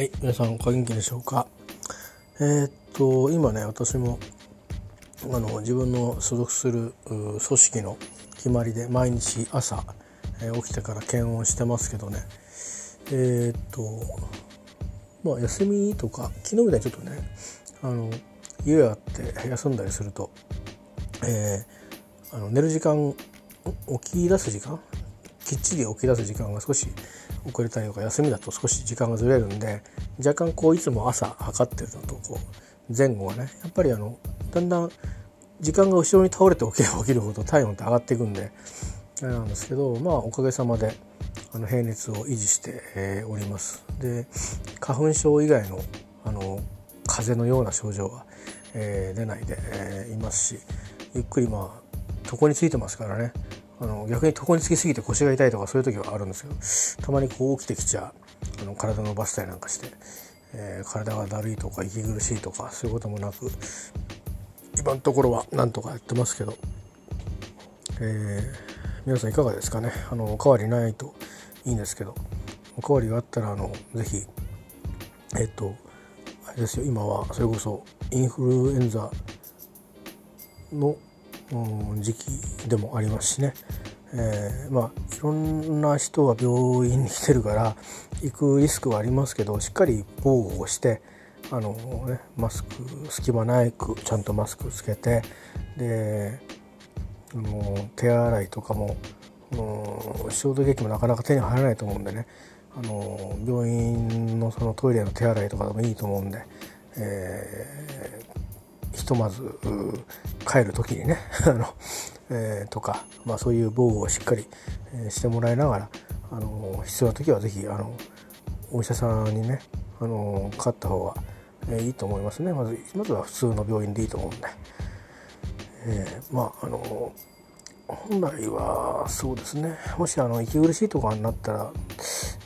はい、皆さんお元気でしょうか？えー、っと今ね私もあの自分の所属する組織の決まりで毎日朝、えー、起きてから検温してますけどね。えー、っとまあ休みとか昨日みたいにちょっとねあの家あって休んだりすると、えー、あの寝る時間起き出す時間きっちり起き出す時間が少し遅れたりとか休みだと少し時間がずれるんで若干こういつも朝測ってるのとこう前後がねやっぱりあのだんだん時間が後ろに倒れて起きれば 起きるほど体温って上がっていくんであれなんですけどまあおかげさまであの平熱を維持して、おります。で花粉症以外のあの風邪のような症状は、えー、出ないで、えー、いますしゆっくりまあ床についてますからねあの逆に床につきすぎて腰が痛いとかそういう時はあるんですけどたまにこう起きてきちゃあの体伸ばしたりなんかして、えー、体がだるいとか息苦しいとかそういうこともなく今のところはなんとかやってますけど、えー、皆さんいかがですかね。あのおかわりないといいんですけど。おかわりがあったらあのぜひえっ、とあれですよ今はそれこそインフルエンザの時期でもありますしね、えー、まあいろんな人が病院に来てるから行くリスクはありますけどしっかり防護をしてあの、ね、マスク隙間ないくちゃんとマスクつけてであの手洗いとかも消毒液もなかなか手に入らないと思うんでね。あの病院のそのトイレの手洗いとかでもいいと思うんで、えひとまず帰る時にね あの、えー、とか、まあ、そういう防護をしっかり、え、してもらいながらあの必要な時は是非あのお医者さんにねあのかかった方が、えー、いいと思いますね。まずまずは普通の病院でいいと思うんで、えー、まああの本来はそうですね。もしあの息苦しいとかになったら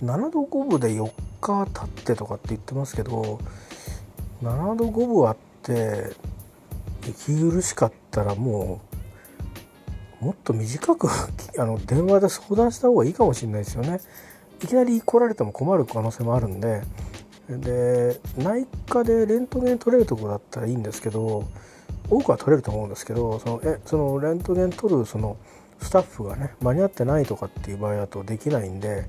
7度5分で4日経ってとかって言ってますけど7度5分あって息苦しかったらもうもっと短く あの電話で相談した方がいいかもしれないですよね。いきなり来られても困る可能性もあるんでで内科でレントゲン取れるとこだったらいいんですけど多くは取れると思うんですけどそのえそのレントゲン取るそのスタッフがね間に合ってないとかっていう場合だとできないんで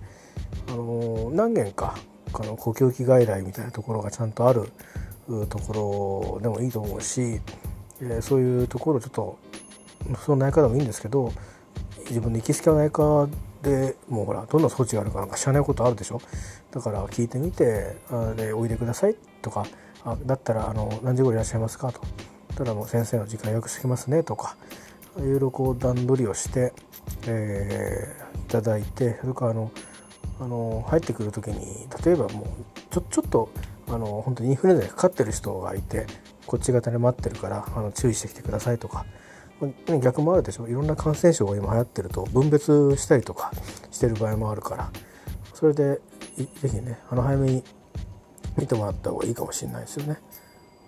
あの何件かあの呼吸器外来みたいなところがちゃんとあるところでもいいと思うしえー、そういうところちょっとその内科でもいいんですけど自分の行きつけの内科でもうほらどんな装置があるかなんか知らないことあるでしょ？だから聞いてみて「あでおいでください」とかあ「だったらあの何時頃いらっしゃいますか?」と「ただもう先生の時間予約してきますね」とかいろいろこう段取りをして、えー、いただいてそれからあのあの入ってくる時に例えばもうちょちょっとあの本当にインフルエンザにかかってる人がいてこっち方で待ってるからあの注意してきてくださいとか逆もあるでしょいろんな感染症が今流行ってると分別したりとかしてる場合もあるからそれで是非ねあの早めに見てもらった方がいいかもしれないですよね。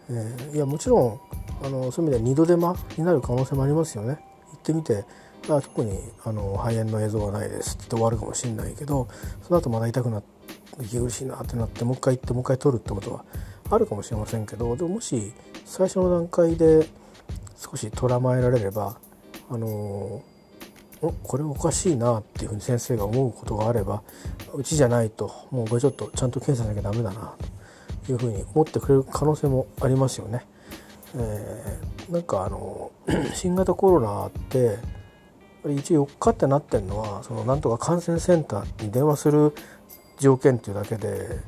えー、いやもちろんあのそういう意味では二度手間になる可能性もありますよね。行ってみてあ特にあの肺炎の映像はないですって終わるかもしれないけどその後まだ痛くなって息苦しいなってなってもう一回行ってもう一回取るってことはあるかもしれませんけどでももし最初の段階で少しとらまえられればあのおこれおかしいなっていうふうに先生が思うことがあればうちじゃないともうこれちょっとちゃんと検査しなきゃダメだなというふうに思ってくれる可能性もありますよね。えー、なんかあの 新型コロナって一応4日ってなってるのはそのなんとか感染センターに電話する条件っていうだけで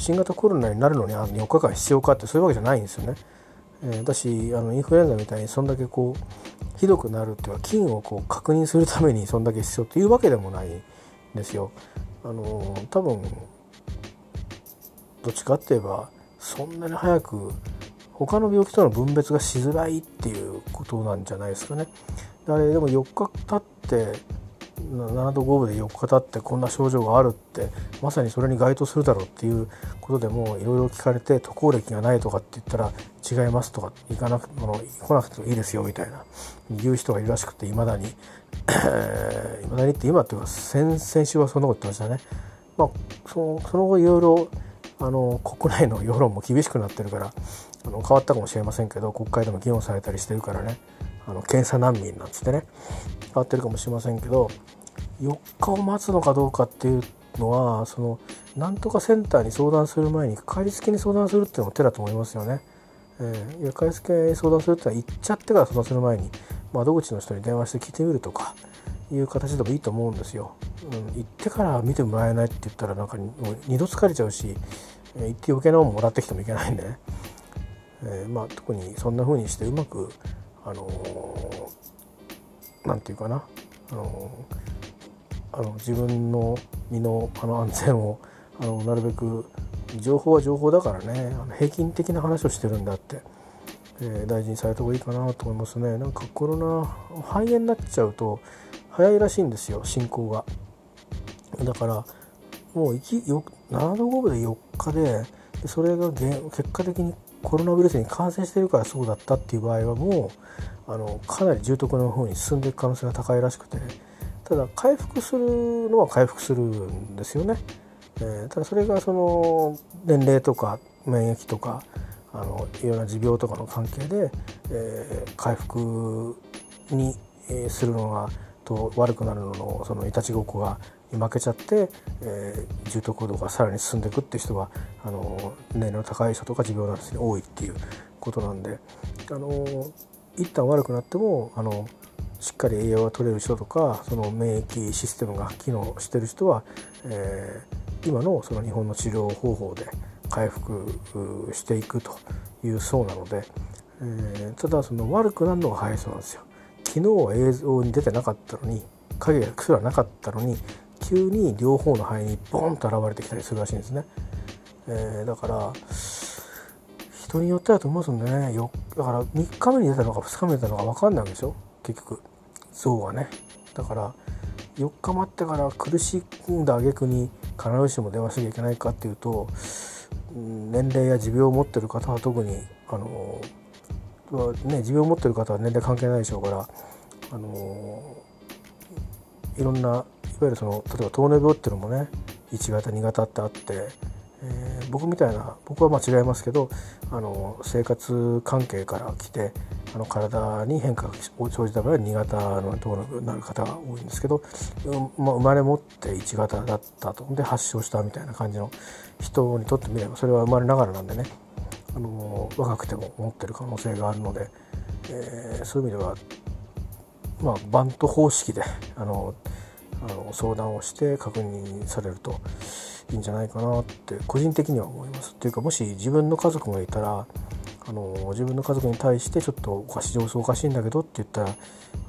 新型コロナになるのにあの4日間必要かってそういうわけじゃないんですよね。えー、だしあのインフルエンザみたいにそんだけこうひどくなるっていうか菌をこう確認するためにそんだけ必要というわけでもないんですよ。あの多分どっちかって言えばそんなに早く他の病気との分別がしづらいっていうことなんじゃないですかね。あれでも4日経って7度5分で4日経ってこんな症状があるってまさにそれに該当するだろうっていうことでもいろいろ聞かれて渡航歴がないとかって言ったら違いますとか行かなくても来なくてもいいですよみたいな言う人がいるらしくていまだにいまだにって今っていうか先々週はそんなこと言ってましたね。まあ、そその後いろいろあの国内の世論も厳しくなってるからあの変わったかもしれませんけど国会でも議論されたりしてるからねあの検査難民なんつってね変わってるかもしれませんけど4日を待つのかどうかっていうのはそのなんとかセンターに相談する前にかかりつけに相談するっていうのも手だと思いますよね。えー、かかりつけに相談するってのは行っちゃってから相談する前に窓口の人に電話して聞いてみるとかいう形でもいいと思うんですよ。うん、行ってから見てもらえないって言ったらなんか二度疲れちゃうし行って余計なものもらってきてもいけないんでね、えー、まあ、特にそんな風にしてうまくあの何、ー、て言うかな、あの、あの自分の身のあの安全をあのなるべく情報は情報だからね。あの平均的な話をしてるんだって、えー、大事にされた方がいいかなと思いますね。なんかコロナ肺炎になっちゃうと早いらしいんですよ進行が。だからもう7度5分で4日でそれが結果的にコロナウイルスに感染してるからそうだったっていう場合はもうあのかなり重篤な方に進んでいく可能性が高いらしくてただ回復するのは回復するんですよね。えー、ただそれがその年齢とか免疫とかあのいろんな持病とかの関係で、えー、回復にするのがと悪くなるののそのいたちごっこが負けちゃって、えー、重篤度がさらに進んでいくっていう人があの年齢の高い人とか持病なんですね多いっていうことなんであの一旦悪くなってもあのしっかり栄養が取れる人とかその免疫システムが機能してる人は、えー、今のその日本の治療方法で回復していくというそうなので、えー、ただその悪くなるのが早いそうなんですよ。昨日は映像に出てなかったのに影がすらなかったのに急に両方の肺にボンと現れてきたりするらしいんですね。えー、だから人によってだと思うんですんでねよだから3日目に出たのか2日目に出たのか分かんないでしょ？結局象がね。だから4日待ってから苦しんだ挙句に必ずしも電話しなきゃいけないかっていうと年齢や持病を持ってる方は特にあのね、持病を持ってる方は年齢関係ないでしょうから、あのいろんなわゆるその例えば糖尿病っていうのもね1型2型ってあって、えー、僕みたいな僕は間違いますけどあの生活関係から来てあの体に変化が生じた場合は2型の糖尿病になる方が多いんですけど、まあ、生まれ持って1型だったと。で発症したみたいな感じの人にとってみればそれは生まれながらなんでねあの若くても持ってる可能性があるので、えー、そういう意味では、まあ、バント方式であのあの相談をして確認されるといいんじゃないかなって個人的には思います。というかもし自分の家族がいたらあの自分の家族に対してちょっとおかしい様子おかしいんだけどって言ったら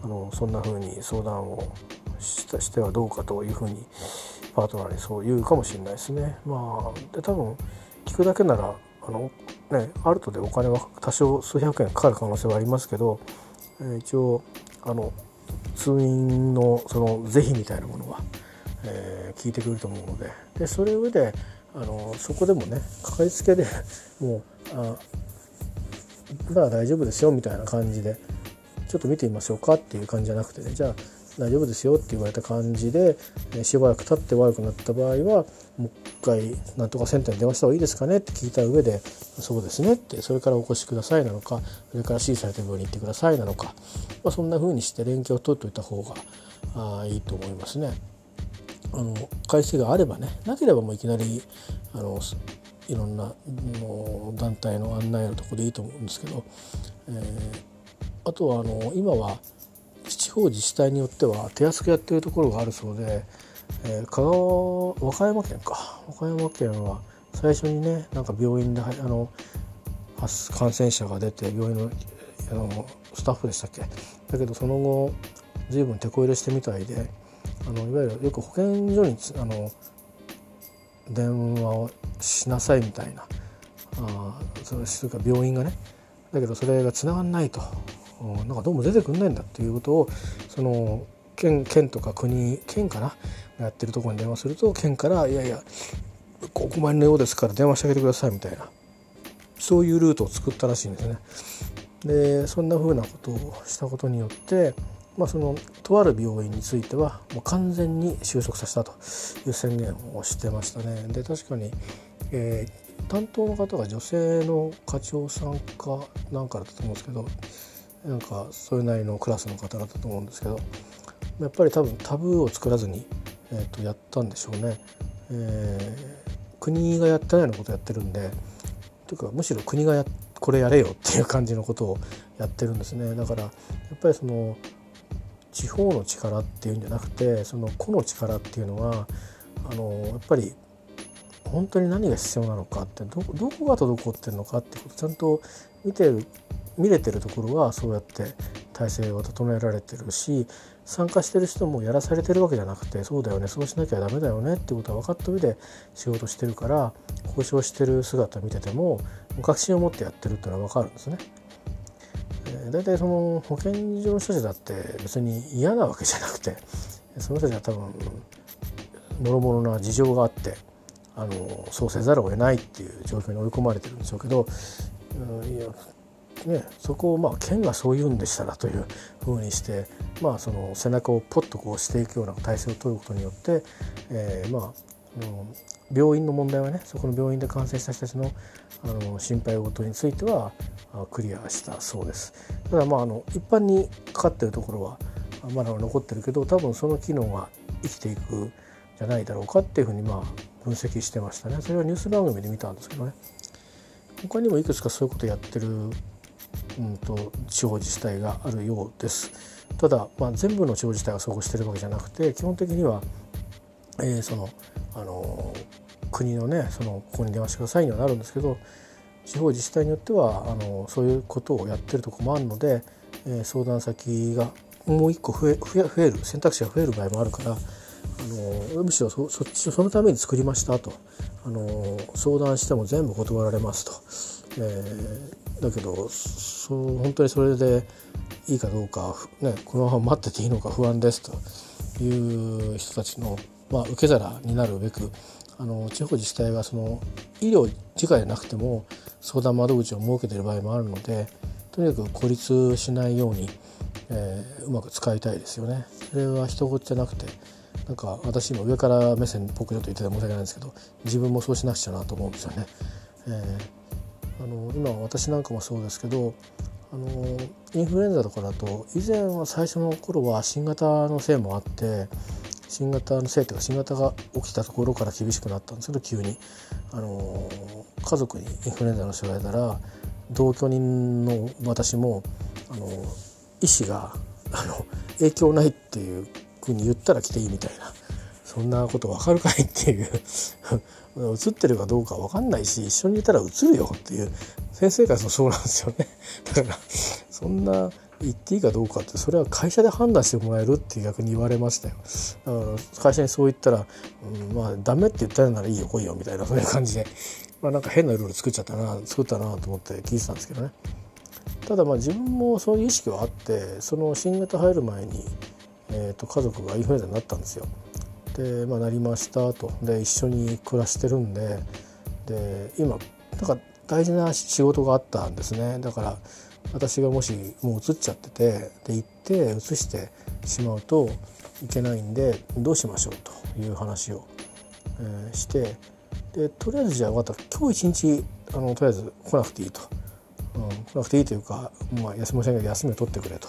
あのそんな風に相談をしてはどうかというふうにパートナーにそう言うかもしれないですね。まあで多分聞くだけならあの、ね、あるとでお金は多少数百円かかる可能性はありますけど、えー、一応あの通院のその是非みたいなものは、えー、聞いてくると思うので。でそれ上であのそこでもねかかりつけで もうあまあ大丈夫ですよみたいな感じでちょっと見てみましょうかっていう感じじゃなくてね。じゃあ大丈夫ですよって言われた感じで、しばらく経って悪くなった場合はもう一回なんとかセンターに電話した方がいいですかねって聞いた上でそうですねってそれからお越しくださいなのかそれから指示された病院に行ってくださいなのか、まあ、そんな風にして連携を取っておいた方があいいと思いますね。あの回数があればねなければもういきなりあのいろんなの団体の案内のとこでいいと思うんですけど、えー、あとはあの今は地方自治体によっては手厚くやってるところがあるそうで、えー、香川和歌山県か。和歌山県は最初にねなんか病院であの感染者が出て病院のあのスタッフでしたっけ？だけどその後随分手こ入れしてみたいであのいわゆるよく保健所にあの電話をしなさいみたいなあそれか病院がね。だけどそれがつながんないと。なんかどうも出てくんないんだっていうことをその県県とか国県かなやってるところに電話すると県から「いやいやお困りのようですから電話してあげてください」みたいなそういうルートを作ったらしいんですね。でそんなふうなことをしたことによって、まあ、そのとある病院についてはもう完全に収束させたという宣言をしてましたね。で確かにえー、担当の方が女性の課長さんかなんかだったと思うんですけどなんかそれなりのクラスの方だったと思うんですけどやっぱり多分タブーを作らずに、えー、とやったんでしょうね。えー、国がやってないようなことやってるんでというかむしろ国がやこれやれよっていう感じのことをやってるんですねだからやっぱりその地方の力っていうんじゃなくてその個の力っていうのはあのやっぱり本当に何が必要なのかってどどこが滞ってるのかってことちゃんと見てる見れてるところはそうやって体制を整えられてるし参加してる人もやらされてるわけじゃなくてそうだよねそうしなきゃダメだよねってことは分かった上で仕事してるから交渉してる姿見てても確信を持ってやってるってのは分かるんですね。大体その保健所の人たちだって別に嫌なわけじゃなくてその人たちは多分もろもろな事情があってあのそうせざるを得ないっていう状況に追い込まれてるんでしょうけど、うん、いやね、そこをまあ県がそう言うんでしたらというふうにして、まあ、その背中をポッとこうしていくような体制を取ることによって、えー、まあ病院の問題はねそこの病院で感染した人たちのあの心配事についてはクリアしたそうです。ただまああの一般にかかってるところはまだ残ってるけど多分その機能が生きていくじゃないだろうかっていうふうにまあ分析してましたねそれはニュース番組で見たんですけどね他にもいくつかそういうことやってるうんと、地方自治体があるようです。ただ、まあ、全部の地方自治体がそうしてるわけじゃなくて基本的には、えー、そのあの国のねそのここに電話してくださいにはなるんですけど地方自治体によってはあのそういうことをやってるとこもあるので、えー、相談先がもう一個増え増える選択肢が増える場合もあるからあのむしろそそっちそのために作りましたとあの相談しても全部断られますと、えだけどそう本当にそれでいいかどうか、ね、このまま待ってていいのか不安ですという人たちの、まあ、受け皿になるべくあの地方自治体はその医療自体でなくても相談窓口を設けている場合もあるのでとにかく孤立しないように、えー、うまく使いたいですよね。それは人事じゃなくてなんか私今上から目線っぽくちょっと言ってて申し訳ないんですけど自分もそうしなくちゃなと思うんですよね。えーあの今私なんかもそうですけどあのインフルエンザとかだと以前は最初の頃は新型のせいもあって新型のせいというか新型が起きたところから厳しくなったんですけど急に。あの家族にインフルエンザの人がいたら同居人の私もあの医師があの影響ないっていうふうに言ったら来ていいみたいな。そんなことわかるかいっていう。映ってるかどうか分かんないし一緒にいたら映るよっていう先生からそうなんですよね。だからそんな言っていいかどうかってそれは会社で判断してもらえるって逆に言われましたよ。だから会社にそう言ったら、うん、まあダメって言ったらならいいよ来いよみたいなそういう感じで。まあなんか変なルール作っちゃったな作ったなと思って聞いてたんですけどね。ただまあ自分もそういう意識はあってその新型入る前に、えー、と家族がインフルエンザになったんですよ。で、まあ、なりましたと。で一緒に暮らしてるんで。で今なんか大事な仕事があったんですね。だから私がもしもう移っちゃっててで行って移してしまうといけないんでどうしましょうという話を、えー、して。でとりあえずじゃあ分かった。今日一日あのとりあえず来なくていいと。うん、来なくていいというか、まあ、休みませんけど休みを取ってくれと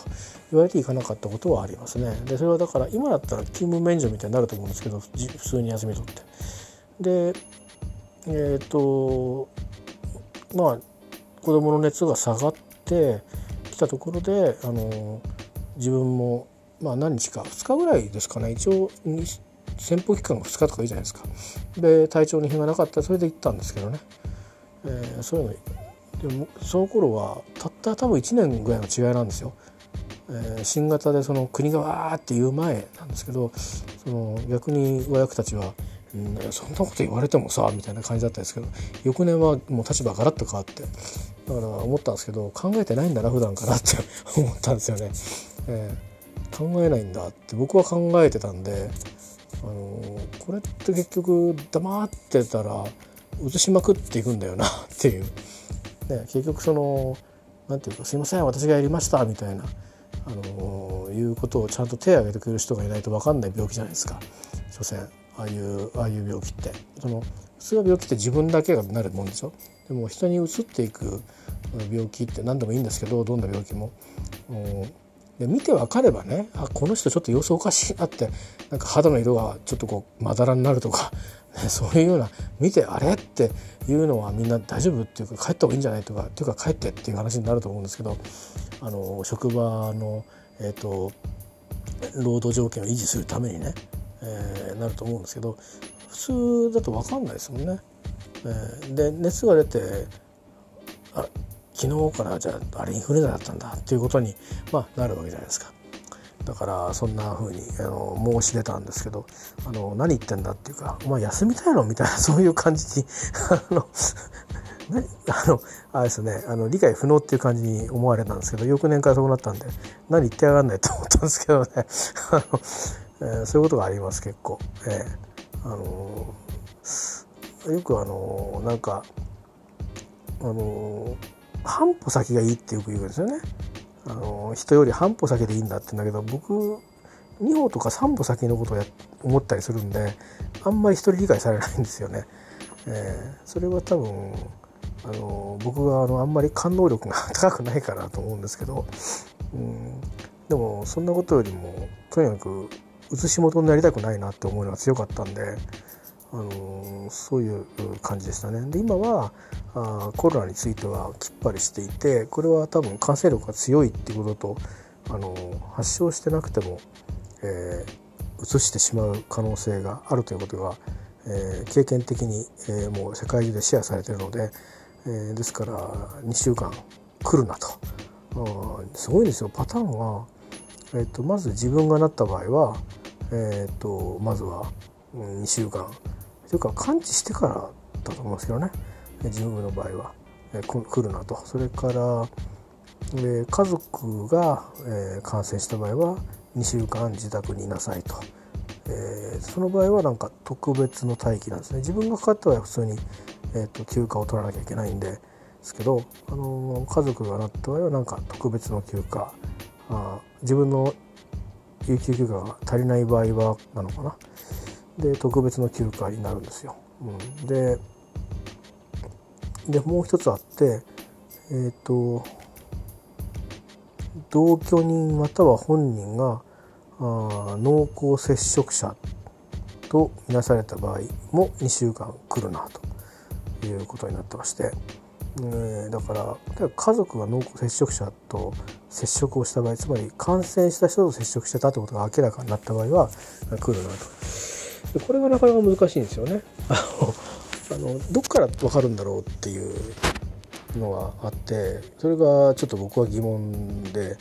言われていかなかったことはありますね。でそれはだから今だったら勤務免除みたいになると思うんですけど普通に休み取って。でえっ、ー、とまあ子供の熱が下がってきたところであの自分も、まあ、何日か2日ぐらいですかね一応潜伏期間が2日とかいいじゃないですか。で体調に非がなかったらそれで行ったんですけどね。えー、そういうのでもその頃はたった多分1年ぐらいの違いなんですよ。えー、新型でその国がわーって言う前なんですけどその逆に親役たちは「ん、そんなこと言われてもさ」みたいな感じだったんですけど翌年はもう立場がガラッと変わってだから思ったんですけど考えてないんだな普段からって 思ったんですよね。えー、考えないんだって僕は考えてたんで、あのー、これって結局黙ってたら移しまくっていくんだよなっていう。ね、結局その何て言うか「すいません私がやりました」みたいな、あのいうことをちゃんと手を挙げてくれる人がいないと分かんない病気じゃないですか。所詮ああいうああいう病気って。その普通は病気って自分だけがなるもんでしょ？でも人にうつっていく病気って何でもいいんですけどどんな病気も。で見て分かればねあこの人ちょっと様子おかしいなってなんか肌の色がちょっとこうまだらになるとか、ね、そういうような見てあれ？っていうのはみんな大丈夫？っていうか帰った方がいいんじゃない？とかっていうか帰ってっていう話になると思うんですけどあの職場の、えーと、労働条件を維持するためにね、えー、なると思うんですけど普通だと分かんないですもんね。えー、で熱が出てあ昨日からじゃああれインフルエンザだったんだっていうことに、まあ、なるわけじゃないですか。だからそんな風にあの申し出たんですけどあの何言ってんだっていうか「お前休みたいの?」みたいな そういう感じにあの何あのあれですねあの理解不能っていう感じに思われたんですけど翌年からそうなったんで何言ってやがんないと思ったんですけどね あの、えー、そういうことがあります結構。えー、あのよくあのなんかあの半歩先がいいってよく言うんですよね。あの人より半歩先でいいんだって言うんだけど僕2歩とか3歩先のことをや思ったりするんであんまり人理解されないんですよね。えー、それは多分あの僕があのあんまり感能力が 高くないかなと思うんですけど、うん、でもそんなことよりもとにかく写し元になりたくないなって思うのが強かったんで、あのそういう感じでしたね。で今はあコロナについてはきっぱりしていてこれは多分感染力が強いっていうことと、あの発症してなくても、えー、移してしまう可能性があるということが、えー、経験的に、えー、もう世界中でシェアされているので、えー、ですから2週間来るなとあすごいんですよパターンは、えーと、まず自分がなった場合は、えーと、まずは、2週間というか完治してからだと思うんですけどね。自分の場合は、えー、来るなと。それから、えー、家族が、えー、感染した場合は2週間自宅にいなさいと。えー、その場合はなんか特別の待機なんですね。自分がかかった場合は普通に、えーと、休暇を取らなきゃいけないんでですけど、あのー、家族がなった場合はなんか特別の休暇。あ自分の有給休暇が足りない場合はなのかな。で特別の休暇になるんですよ。うん、ででもう一つあってえっ、ー、と同居人または本人があ濃厚接触者とみなされた場合も2週間来るなということになってまして、えー、だから家族が濃厚接触者と接触をした場合つまり感染した人と接触してたということが明らかになった場合は来るなと。これがなかなか難しいんですよね。あのどっから分かるんだろうっていうのがあってそれがちょっと僕は疑問で。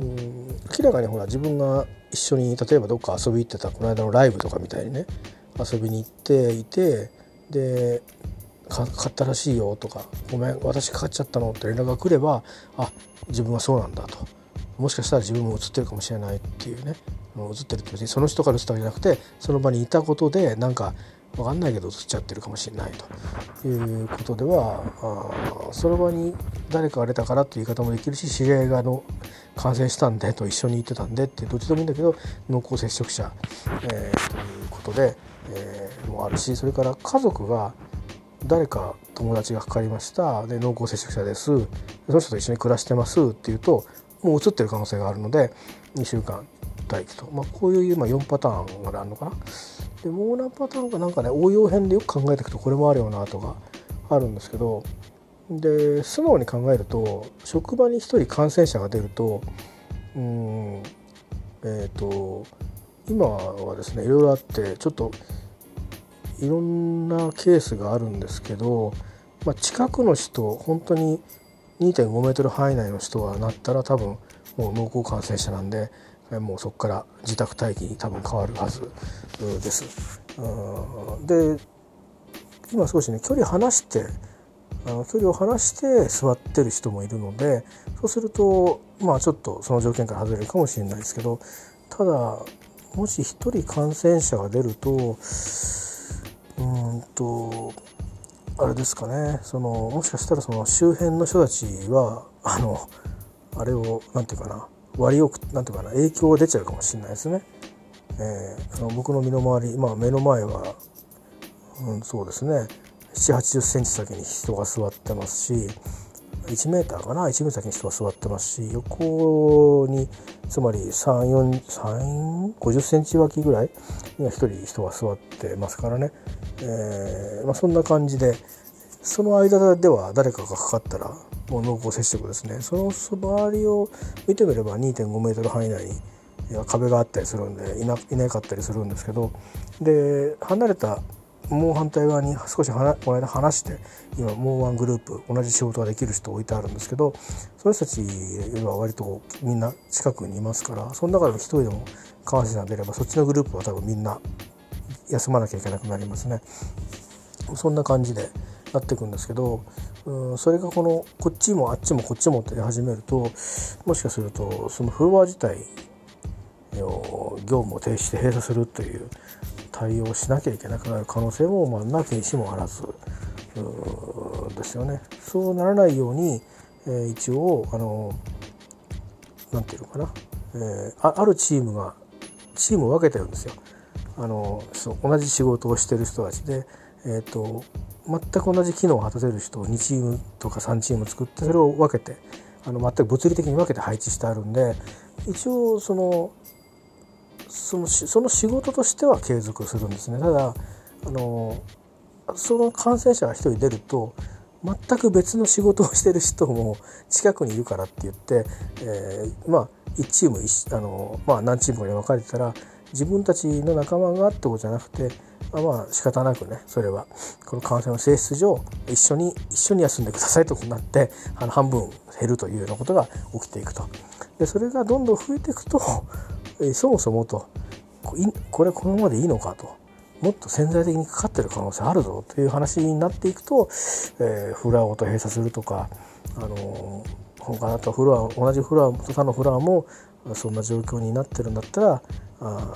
うん明らかにほら自分が一緒に例えばどっか遊び行ってたこの間のライブとかみたいにね遊びに行っていてでかかったらしいよとか「ごめん私かかっちゃったの」って連絡が来ればあ自分はそうなんだともしかしたら自分も映ってるかもしれないっていうね映ってるってその人から映ったわけじゃなくてその場にいたことでなんか分かんないけど映っちゃってるかもしれないということではあその場に誰かが出たからっていう言い方もできるし知り合いがの感染したんでと一緒に行ってたんでってどっちでもいいんだけど濃厚接触者、えー、ということで、えー、もあるしそれから家族が誰か友達がかかりました。で濃厚接触者です。その人と一緒に暮らしてますっていうともう移ってる可能性があるので2週間待機と、まあ、こういう今4パターンがあるのかな。でもう何パターンかなんかね応用編でよく考えていくとこれもあるよなとかあるんですけどで素直に考えると職場に1人感染者が出るとうんえっ、ー、と今はですねいろいろあってちょっといろんなケースがあるんですけど、まあ、近くの人本当に2.5メートル範囲内の人がなったら多分もう濃厚感染者なんでもうそこから自宅待機に多分変わるはずです。で今少しね距離離してあの距離を離して座ってる人もいるのでそうするとまあちょっとその条件から外れるかもしれないですけどただもし1人感染者が出るとうんとあれですかねそのもしかしたらその周辺の人たちはあのあれを何て言うかな割り置くなんていうかな影響が出ちゃうかもしれないですね。えー、あの僕の身の回り、まあ、目の前は、うん、そうですね。7 8 0センチ先に人が座ってますし1メーターかな？1分先に人が座ってますし横につまり350センチ脇ぐらいには1人人が座ってますからね、えーまあ、そんな感じでその間では誰かがかかったらもう濃厚接触ですねその周りを見てみれば2.5メートル範囲内に壁があったりするんでいないなかったりするんですけどで離れたもう反対側に少しこの間話して今もうワングループ同じ仕事ができる人置いてあるんですけどその人たちは割とみんな近くにいますからその中でも一人でも感染者が出ればそっちのグループは多分みんな休まなきゃいけなくなりますね。そんな感じでなっていくんですけどうんそれがこのこっちもあっちもこっちもって始めるともしかするとそのフロア自体を業務を停止して閉鎖するという対応しなきゃいけなくなる可能性もまあなきにしもあらずですよね。そうならないように、えー、一応あのなんていうのかな、えー、ああるチームがチームを分けてるんですよ。あのそう同じ仕事をしてる人たちで、えーと、全く同じ機能を果たせる人を2チームとか3チーム作ってそれを分けてあの全く物理的に分けて配置してあるんで一応そのそのその仕事としては継続するんですね。ただあのその感染者が1人出ると全く別の仕事をしてる人も近くにいるからって言って、えー、まあ1チームあの、まあ、何チームかに分かれてたら自分たちの仲間がってことじゃなくてまあまあ仕方なくねそれはこの感染の性質上一緒に一緒に休んでくださいとなってあの半分減るというようなことが起きていくと。でそれがどんどん増えていくとそもそもとこれこのままでいいのかともっと潜在的にかかってる可能性あるぞという話になっていくと、えー、フロアごと閉鎖するとか、あのー、他だとフロア同じフロア他のフロアもそんな状況になってるんだったらあ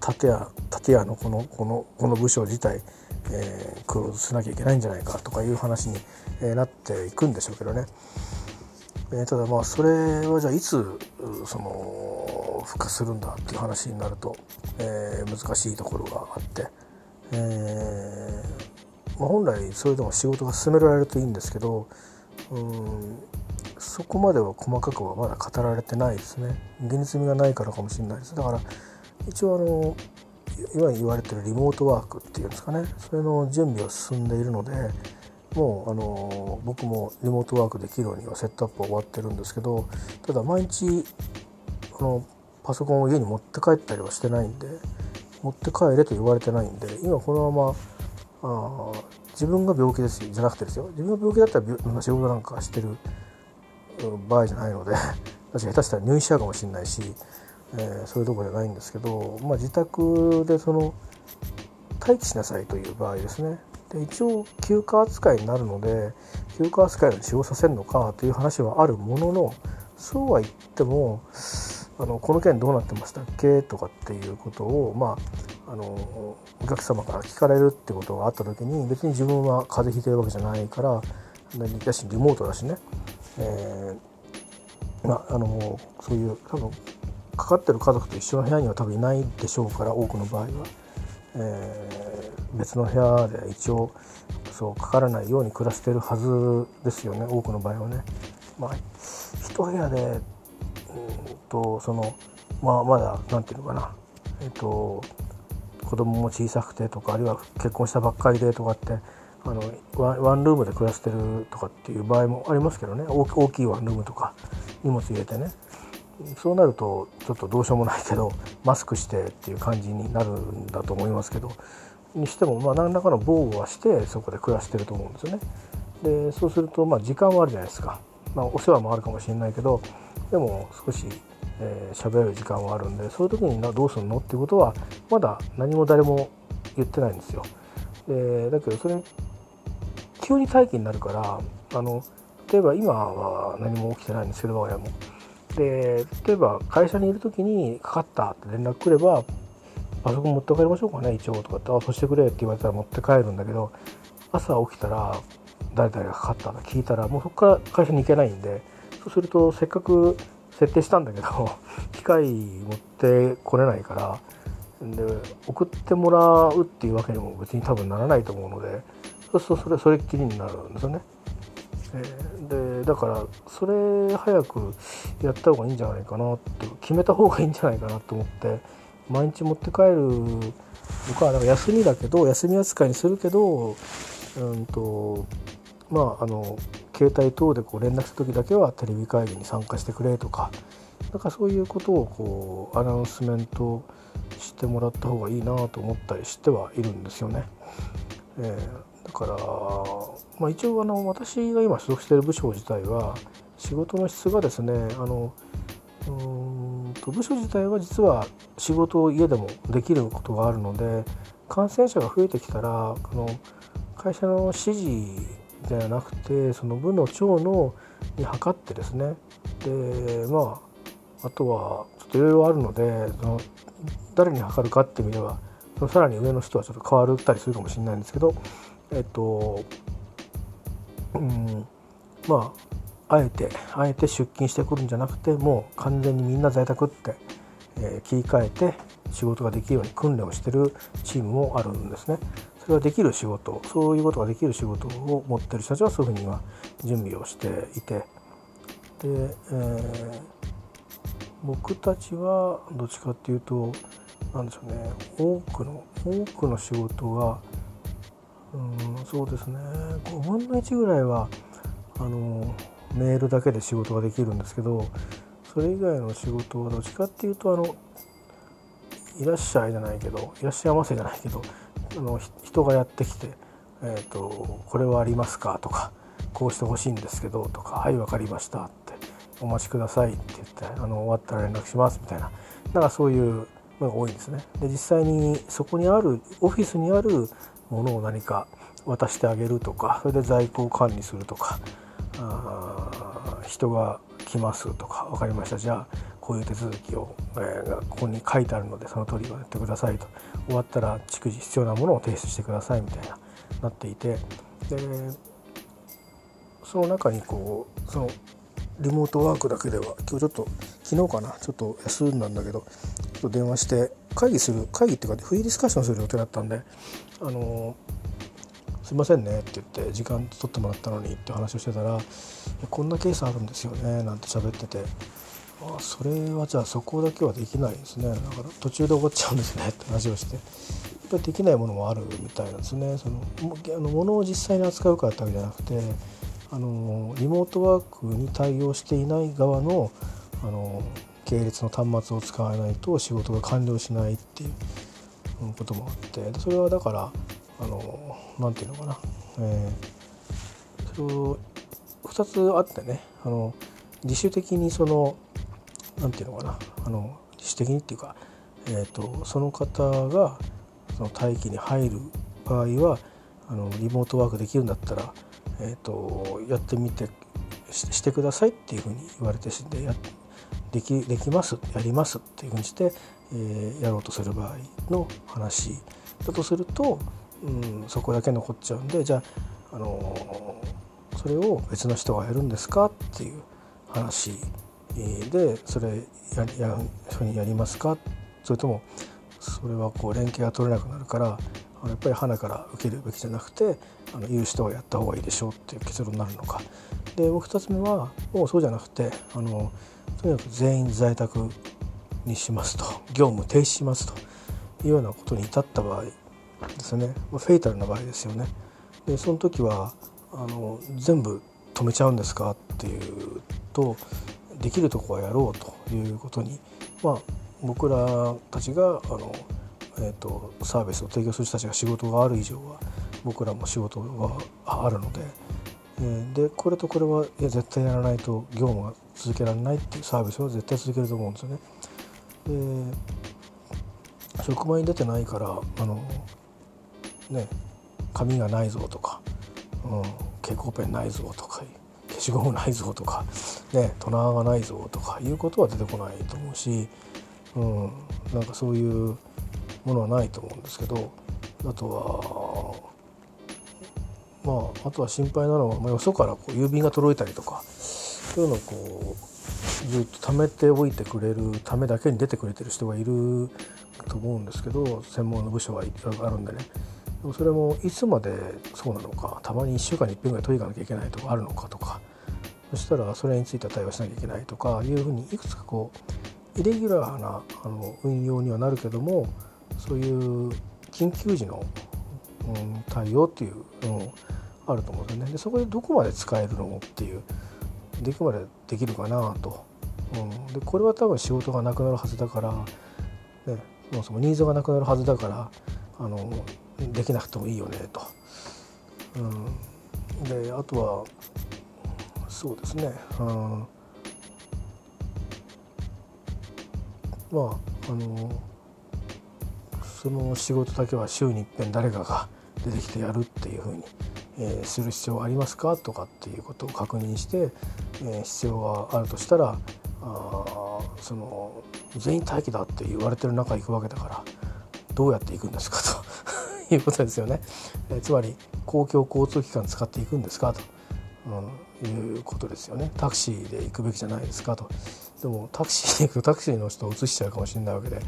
建屋建屋のこのこのこの部署自体、えー、クローズしなきゃいけないんじゃないかとかいう話に、えー、なっていくんでしょうけどね。えー、ただまあそれはじゃあいつその復活するんだっていう話になると、えー、難しいところがあって、えーまあ、本来それでも仕事が進められるといいんですけどうんそこまでは細かくはまだ語られてないですね現実味がないからかもしれないですだから一応あの今言われてるリモートワークっていうんですかね。それの準備は進んでいるのでもうあの僕もリモートワークできるようにはセットアップは終わってるんですけどただ毎日このパソコンを家に持って帰ったりはしてないんで持って帰れと言われてないんで今このままあ自分が病気ですじゃなくてですよ。自分が病気だったら仕事なんかしてる場合じゃないので 私下手したら入院しちゃうかもしれないし、えー、そういうとこじゃないんですけど、まあ、自宅でその待機しなさいという場合ですね。で一応休暇扱いになるので休暇扱いで使用させるのかという話はあるもののそうは言ってもあのこの件どうなってましたっけとかっていうことを、まあ、あのお客様から聞かれるってことがあった時に別に自分は風邪ひいてるわけじゃないからだしリモートだしね、えー、まあ、あのそういう多分かかってる家族と一緒の部屋には多分いないでしょうから多くの場合は。えー、別の部屋で一応そうかからないように暮らしてるはずですよね多くの場合はね。まあ、一部屋でうんとその、まあ、まだ何て言うのかな、えっ、と子供も小さくてとかあるいは結婚したばっかりでとかってあのワンルームで暮らしてるとかっていう場合もありますけどね大きいワンルームとか荷物入れてねそうなるとちょっとどうしようもないけどマスクしてっていう感じになるんだと思いますけどにしてもまあ何らかの防護はしてそこで暮らしてると思うんですよね。でそうするとまあ時間はあるじゃないですか、まあ、お世話もあるかもしれないけどでも少し喋、えー、れる時間はあるんでそういう時にどうするのっていうことはまだ何も誰も言ってないんですよ。でだけどそれ急に待機になるからあの例えば今は何も起きてないんですけど我が家も。で例えば会社にいる時にかかったって連絡来ればパソコン持って帰りましょうかね一応とかって「あそしてくれ」って言われたら持って帰るんだけど朝起きたら誰々がかかったと聞いたらもうそこから会社に行けないんでそうするとせっかく設定したんだけど 機械持ってこれないから、で送ってもらうっていうわけにも別に多分ならないと思うのでそうするとそれそれっきりになるんですよね。えー、でだからそれ早くやった方がいいんじゃないかなって決めた方がいいんじゃないかなと思って毎日持って帰るのかだか休みだけど休み扱いにするけどうんとまああの携帯等でこう連絡した時だけはテレビ会議に参加してくれとかなんかそういうことをこうアナウンスメントしてもらった方がいいなと思ったりしてはいるんですよね。えー、から、まあ、一応あの私が今所属している部署自体は仕事の質がですねあのうんと部署自体は実は仕事を家でもできることがあるので感染者が増えてきたらあの会社の指示ではなくてその部の長のに測ってですね。でまああとはちょっといろいろあるのでその誰に測るかっていう意味ではそのさらに上の人はちょっと変わったりするかもしれないんですけどえっとうんまああえてあえて出勤してくるんじゃなくてもう完全にみんな在宅って、えー、切り替えて仕事ができるように訓練をしてるチームもあるんですね。それはできる仕事そういうことができる仕事を持ってる人たちはそういうふうには準備をしていてで、えー、僕たちはどっちかっていうと何でしょうね多くの多くの仕事がうんそうですね5分の1ぐらいはあのメールだけで仕事ができるんですけどそれ以外の仕事はどっちかっていうとあのいらっしゃいじゃないけどいらっしゃいませじゃないけどあの人がやってきて、えーと「これはありますか?」とか「こうしてほしいんですけど」とか「はい分かりました」って「お待ちください」って言ってあの終わったら連絡しますみたいななんかそういうのが多いんですね。で実際にそこにあるオフィスにあるものを何か渡してあげるとかそれで在庫を管理するとかあ人が来ますとか分かりました。じゃあこういう手続きを、えー、ここに書いてあるのでその通りをやってくださいと。終わったら逐次必要なものを提出してくださいみたいななっていて。でその中にこうそのリモートワークだけでは今日ちょっと昨日かなちょっと休んだんだけどちょっと電話して会議する会議っていうかフリーディスカッションする予定だったんであのすいませんねって言って時間取ってもらったのにって話をしてたらこんなケースあるんですよねなんて喋っててあそれはじゃあそこだけはできないですねだから途中で終わっちゃうんですねって話をしてやっぱりできないものもあるみたいなんですねそのあのものを実際に扱うからってわけじゃなくてあのリモートワークに対応していない側のあの系列の端末を使わないと仕事が完了しないっていうこともあってそれはだからあのなんていうのかな、えー、そ2つあってねあの自主的にその何て言うのかな。あの自主的にっていうか、えーと、その方がその待機に入る場合はあのリモートワークできるんだったら、えーと、やってみてしてくださいっていうふうに言われてでやできできますやりますっていうふうにして、えー、やろうとする場合の話だとすると、うん、そこだけ残っちゃうんでじゃあ、あのー、それを別の人がやるんですか？っていう話でそれややふうにやりますか？それともそれはこう連携が取れなくなるからやっぱり花から受けるべきじゃなくてあの言う人はやった方がいいでしょうっていう結論になるのか。でも2つ目はもうそうじゃなくてあのとにかく全員在宅にしますと。業務停止しますというようなことに至った場合ですね。フェイタルな場合ですよね。でその時はあの全部止めちゃうんですかっていうとできるとこはやろうということに、まあ、僕らたちがあの、えーと、サービスを提供する人たちが仕事がある以上は僕らも仕事があるので、えー、でこれとこれはいや絶対やらないと業務が続けられないっていうサービスを絶対続けると思うんですよね。で職場に出てないからあのね紙がないぞとか、うん、蛍光ペンないぞとか消しゴムないぞとか、ね、トナーがないぞとかいうことは出てこないと思うし、うん、なんかそういうものはないと思うんですけどあとはまああとは心配なのは、まあ、よそからこう郵便が届いたりとかそういうのをこうずっと貯めておいてくれるためだけに出てくれてる人がいると思うんですけど専門の部署があるんでねでもそれもいつまでそうなのかたまに1週間に1遍ぐらい取り行かなきゃいけないとかあるのかとかそしたらそれについては対応しなきゃいけないとかいうふうにいくつかこうイレギュラーなあの運用にはなるけどもそういう緊急時の、うん、対応っていうのもあると思うんですよね。でそこでどこまで使えるのっていうできまでできるかなと。うん、でこれは多分仕事がなくなるはずだから、ね、そもそもニーズがなくなるはずだからあのできなくてもいいよねと。うん、であとはそうですね、うん、まああのその仕事だけは週にいっぺん誰かが出てきてやるっていうふうに、えー、する必要ありますかとかっていうことを確認して、えー、必要があるとしたらあその全員待機だって言われてる中行くわけだからどうやって行くんですか？ということですよね、えー、つまり公共交通機関使っていくんですか？と、うん、いうことですよね。タクシーで行くべきじゃないですか？と。でもタクシーで行くとタクシーの人を移しちゃうかもしれないわけで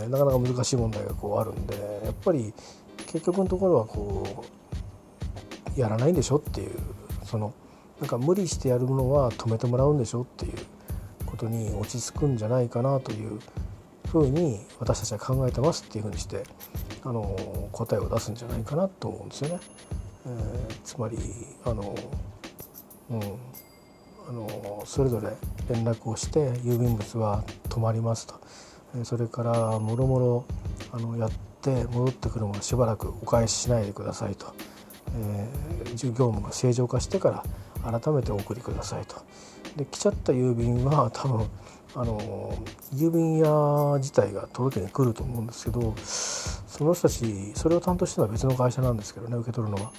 えー、なかなか難しい問題がこうあるんでやっぱり結局のところはこうやらないんでしょっていうそのなんか無理してやるものは止めてもらうんでしょっていうことに落ち着くんじゃないかなというふうに私たちは考えてますっていうふうにしてあの答えを出すんじゃないかなと思うんですよね。えー、つまりあの、うん、あのそれぞれ連絡をして郵便物は止まりますと。えそれからもろもろやって戻ってくるものしばらくお返ししないでくださいと、えー、業務が正常化してから改めてお送りくださいと。で来ちゃった郵便は 多分あの郵便屋自体が届けに来ると思うんですけどその人たちそれを担当してるのは別の会社なんですけどね受け取るのは。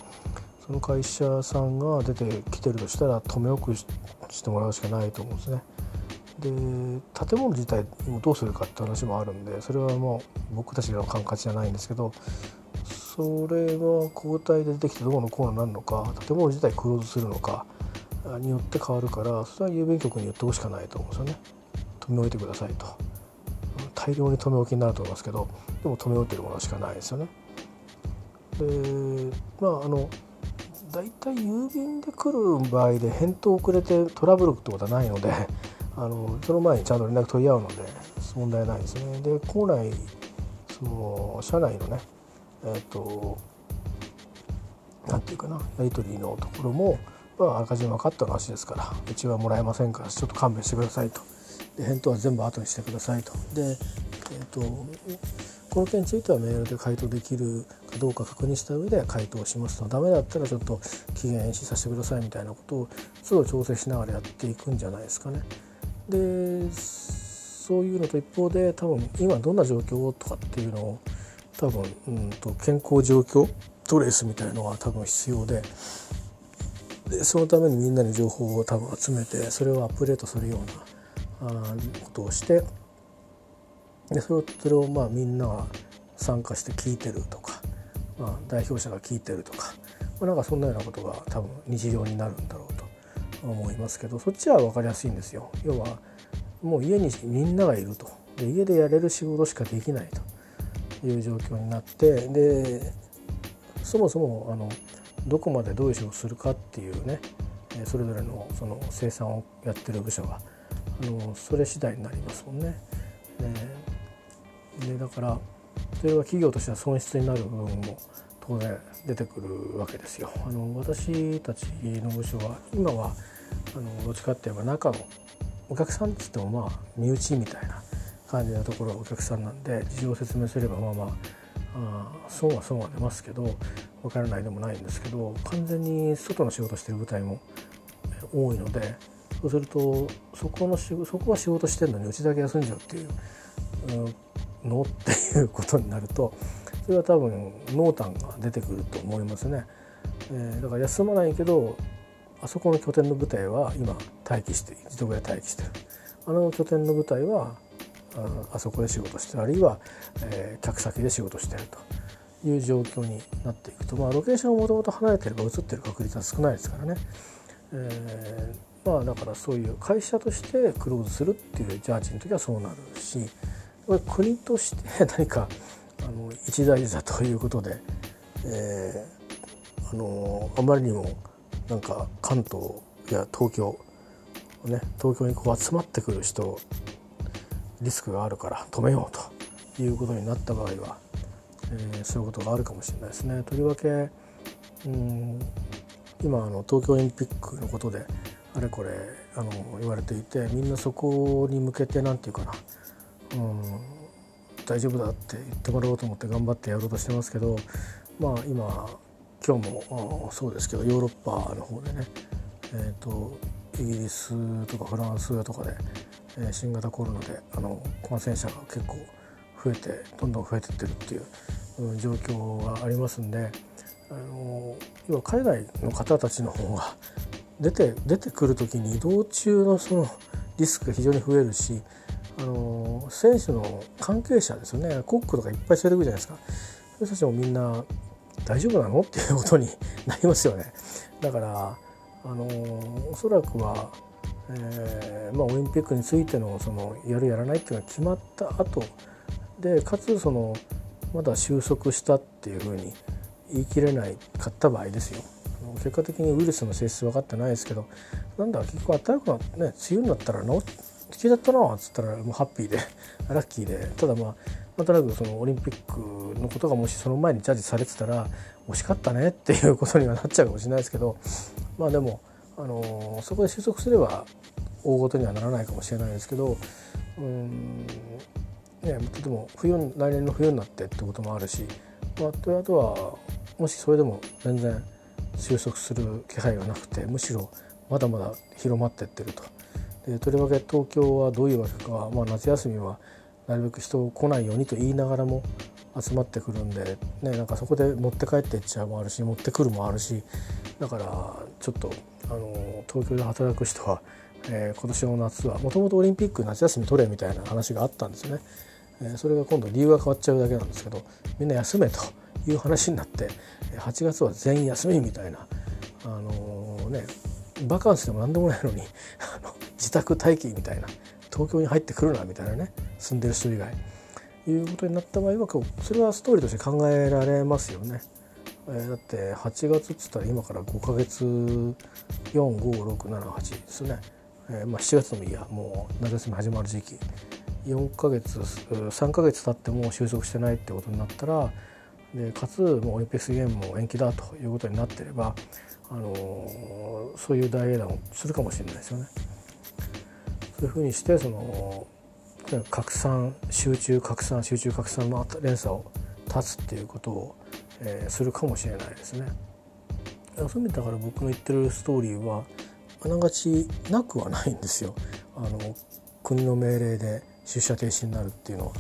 その会社さんが出てきてるとしたら留め置くしてもらうしかないと思うんですね。で建物自体もどうするかって話もあるんでそれはもう僕たちの管轄じゃないんですけどそれが交代で出てきてどうのこうのなるのか建物自体クローズするのかによって変わるからそれは郵便局に言ってほしかないと思うんですよね。止め置いてくださいと大量に止め置きになると思いますけどでも止め置いてるものしかないですよね。でまああの大体郵便で来る場合で返答遅れてトラブルってことはないので あのその前にちゃんと連絡取り合うので問題ないですね。で校内その社内のねえっ、となんていうかなやり取りのところも、まあ、あらかじめ分かった話ですからうちはもらえませんからちょっと勘弁してくださいと。で返答は全部後にしてくださいと。で、えーと、この件についてはメールで回答できるかどうか確認した上で回答しますと。ダメだったらちょっと期限延期させてくださいみたいなことを都度調整しながらやっていくんじゃないですかね。でそういうのと一方で多分今どんな状況とかっていうのを多分、うんと、健康状況トレースみたいのは多分必要ででそのためにみんなに情報を多分集めてそれをアップデートするようなあことをしてでそれをそれをまあみんなが参加して聞いてるとか、まあ、代表者が聞いてるとか、まあ、なんかそんなようなことが多分日常になるんだろうと思いますけどそっちは分かりやすいんですよ。要はもう家にみんながいるとで家でやれる仕事しかできないという状況になってでそもそもあのどこまでどういう仕事をするかっていうねそれぞれのその生産をやってる部署があのそれ次第になりますもんね。でだからそれは企業としては損失になる部分も当然出てくるわけですよ。あの私たちの部署は今はあのどっちかっていえば中のお客さんっつってもまあ身内みたいな感じなところはお客さんなんで事情を説明すればまあまああ損は損は出ますけど分からないでもないんですけど完全に外の仕事してる部隊も多いのでそうするとそこのそこは仕事してるのにうちだけ休んじゃうっていううんのっていうことになるとそれは多分濃淡が出てくると思いますね。えー、だから休まないけどあそこの拠点の部隊は今待機して自動で待機してるあの拠点の部隊はあそこで仕事してあるいは、えー、客先で仕事してるという状況になっていくと、まあ、ロケーションがもともと離れてれば移ってる確率は少ないですからね、えー、まあだからそういう会社としてクローズするっていうジャージの時はそうなるし国として 何かあの一大事だということで、えー、あのあまりにもなんか関東や東京ね東京にこう集まってくる人リスクがあるから止めようということになった場合は、えー、そういうことがあるかもしれないですね。とりわけうん今あの東京オリンピックのことであれこれあの言われていてみんなそこに向けて何て言うかな、うん、大丈夫だって言ってもらおうと思って頑張ってやろうとしてますけどまあ今今日もそうですけどヨーロッパの方でね、えーと、イギリスとかフランスとかで、え、新型コロナであの感染者が結構増えてどんどん増えてってるっていう、状況がありますんであの要は海外の方たちの方が出て出てくる時に移動中のそのリスクが非常に増えるしあの選手の関係者ですよね。コックとかいっぱい連れてくるじゃないですか。そういう人たちもみんな大丈夫なの？っていうことになりますよね。だからあのおそらくは、えーまあ、オリンピックについてのそのやるやらないっていうのが決まった後でかつそのまだ収束したっていうふうに言い切れないかった場合ですよ。結果的にウイルスの性質分かってないですけどなんだ結局暖かくなってね梅雨になったら治きだったなっつったらもうハッピーで ラッキーで。ただまあなんとなくそのオリンピックのことがもしその前にジャッジされてたら惜しかったねっていうことにはなっちゃうかもしれないですけどまあでも、あのそこで収束すれば大ごとにはならないかもしれないですけどうんねでも冬来年の冬になってってこともあるし、まあ、とあとはもしそれでも全然収束する気配がなくてむしろまだまだ広まってってると。でとりわけ東京はどういうわけか、まあ、夏休みはなるべく人来ないようにと言いながらも集まってくるんで、ね、なんかそこで持って帰ってっちゃうもあるし持ってくるもあるしだからちょっとあの東京で働く人は、えー、今年の夏はもともとオリンピック夏休み取れみたいな話があったんですよね。えー、それが今度理由が変わっちゃうだけなんですけどみんな休めという話になって8月は全員休みみたいな、あのー、ね、バカンスでも何でもないのに 自宅待機みたいな東京に入ってくるなみたいなね住んでる人以外いうことになった場合はそれはストーリーとして考えられますよね。えー、だって8月っつったら今から5か月45678ですね、えー、まあ、7月でもいいや。もう夏休み始まる時期。4か月3か月経っても収束してないってことになったらでかつもうオリンピックゲームも延期だということになってれば、あのー、そういう大英断をするかもしれないですよね。そういうふうにしてその拡散集中拡散集中拡散の連鎖を断つっていうことを、えー、するかもしれないですね。そういう意味だから僕の言ってるストーリーはあながちなくはないんですよ。あの国の命令で出社停止になるっていうのは。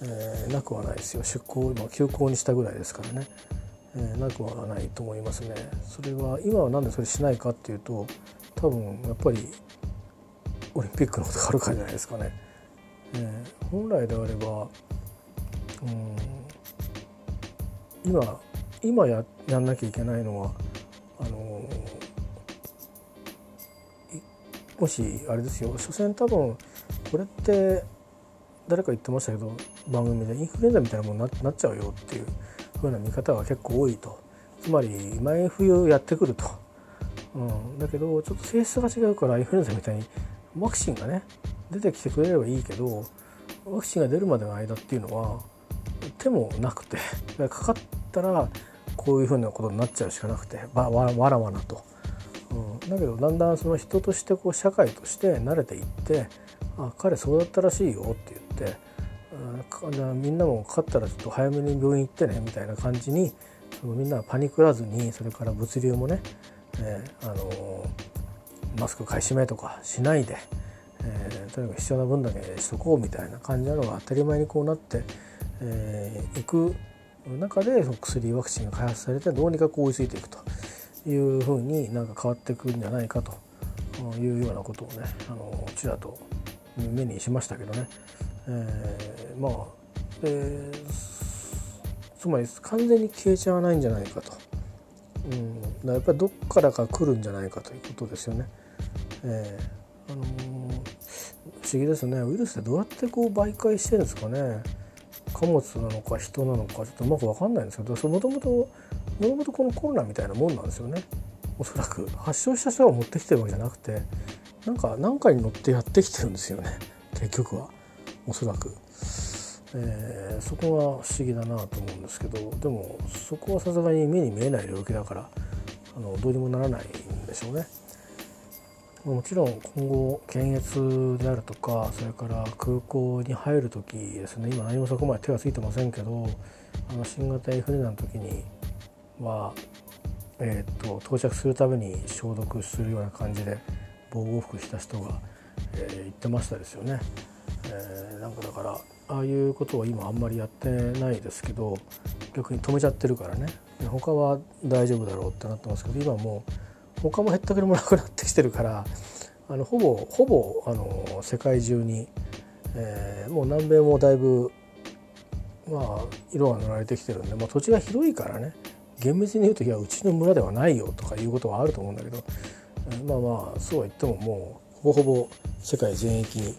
えー、なくはないですよ出向今休校にしたぐらいですからね、えー、なくはないと思いますねそれは今は何でそれしないかっていうと多分やっぱりオリンピックのことがあるからじゃないですかね、えー、本来であればうん今今ややんなきゃいけないのはあのもしあれですよ所詮多分これって誰か言ってましたけど番組でインフルエンザみたいなものになっちゃうよっていう風な見方が結構多いと。つまり毎冬やってくると、うん、だけどちょっと性質が違うからインフルエンザみたいにワクチンがね出てきてくれればいいけどワクチンが出るまでの間っていうのは手もなくて。かかったらこういうふうなことになっちゃうしかなくて。わわらわなと、うん、だけどだんだんその人としてこう社会として慣れていってあ彼そうだったらしいよって言ってみんなもかかったらちょっと早めに病院行ってねみたいな感じにそのみんなパニクらずにそれから物流もね、えー、あのマスク買い占めとかしないで、えー、とにかく必要な分だけしとこうみたいな感じなのが当たり前にこうなって、えー、く中でその薬ワクチンが開発されてどうにかこう追いついていくというふうになんか変わっていくんじゃないかというようなことをねあのちらと目にしましたけどね。えー、まあ、えー、つまり完全に消えちゃわないんじゃないかと、うん、だやっぱりどっからか来るんじゃないかということですよね。えーあの不思議ですねウイルスってどうやってこう媒介してるんですかね貨物なのか人なのかちょっとうまく分かんないんですけどもともともともとこのコロナみたいなもんなんですよね。おそらく。発症した人が持ってきてるわけじゃなくてなんか何かに乗ってやってきてるんですよね。結局は。おそらく、えー、そこが不思議だなと思うんですけどでもそこはさすがに目に見えない領域だからあのどうにもならないんでしょうね。もちろん今後検閲であるとかそれから空港に入る時ですね今何もそこまで手がついてませんけどあの新型インフルエンザの時には、えーと、到着するために消毒するような感じで防護服した人が、えー、言ってましたですよね。えー、なんかだからああいうことを今あんまりやってないですけど逆に止めちゃってるからね他は大丈夫だろうってなってますけど今もう他もへったくれもなくなってきてるからあのほぼほぼあの世界中に、えー、もう南米もだいぶまあ色が塗られてきてるんで、まあ、土地が広いからね厳密に言うといやうちの村ではないよとかいうことはあると思うんだけど、えー、まあまあそうは言ってももうほぼほぼ世界全域に、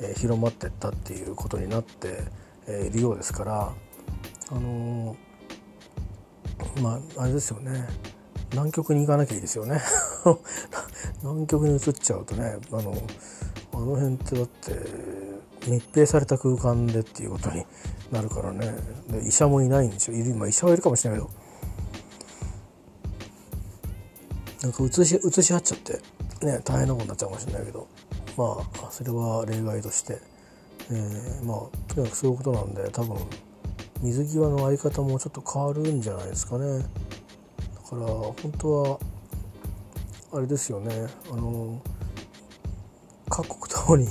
えー、広まってったっていうことになって、えー、いるようですからあのー、まああれですよね。南極に行かなきゃいいですよね。南極に移っちゃうとねあのあの辺ってだって密閉された空間でっていうことになるからね。で医者もいないんですよ。いる、まあ、医者はいるかもしれないけど。なんか移し移し合っちゃってね大変なことになっちゃうかもしれないけど。まあそれは例外として、えー、まあとにかくそういうことなんで多分水際の在り方もちょっと変わるんじゃないですかね。から本当はあれですよね。あの各国ともに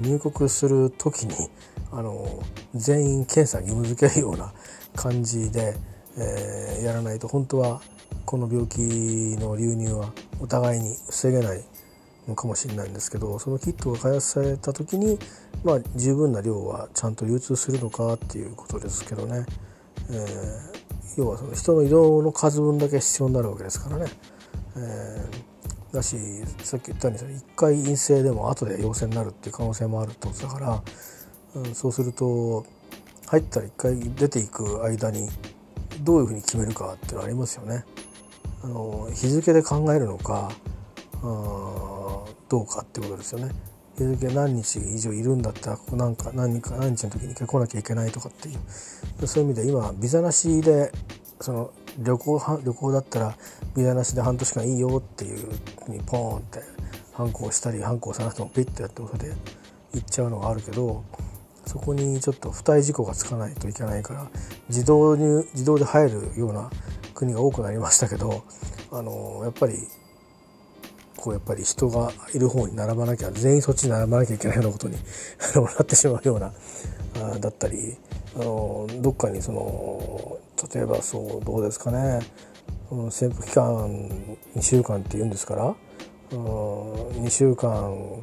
入国する時にあの全員検査義務付けるような感じで、えー、やらないと本当はこの病気の流入はお互いに防げないのかもしれないんですけどそのキットが開発された時に、まあ、十分な量はちゃんと流通するのかっていうことですけどね、えー、要はその人の移動の数分だけ必要になるわけですからね。えー、だしさっき言ったように1回陰性でも後で陽性になるっていう可能性もあるってことだから、うん、そうすると入ったら1回出ていく間にどういうふうに決めるかっていうのはありますよね。あの日付で考えるのかあどうかってことですよね。日付何日以上いるんだったらここなんか何か何日の時に来なきゃいけないとかっていう。そういう意味で今ビザなしでその旅行旅行だったらビザなしで半年間いいよっていうにポーンって反抗したり反抗さなくてもピッてやってことで行っちゃうのがあるけどそこにちょっと付帯事項がつかないといけないから自動に自動で入るような国が多くなりましたけどあのやっぱりこうやっぱり人がいる方に並ばなきゃ全員そっちに並ばなきゃいけないようなことに なってしまうようなあだったりあのどっかにその例えばそうどうですかね。潜伏期間2週間っていうんですから2週間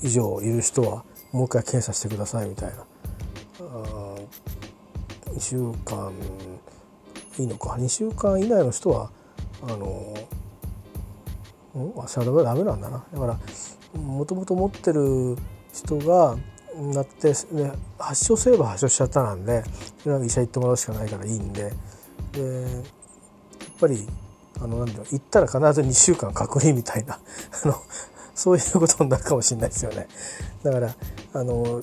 以上いる人はもう一回検査してくださいみたいな。2週間いいのか。2週間以内の人はあのうんそれはダメなんだなだからもともと持ってる人がなってで発症すれば発症しちゃったなんでそれは医者行ってもらうしかないからいいんででやっぱりあのなんだろう行ったら必ず2週間隔離みたいな あのそういうことになるかもしれないですよね。だからあの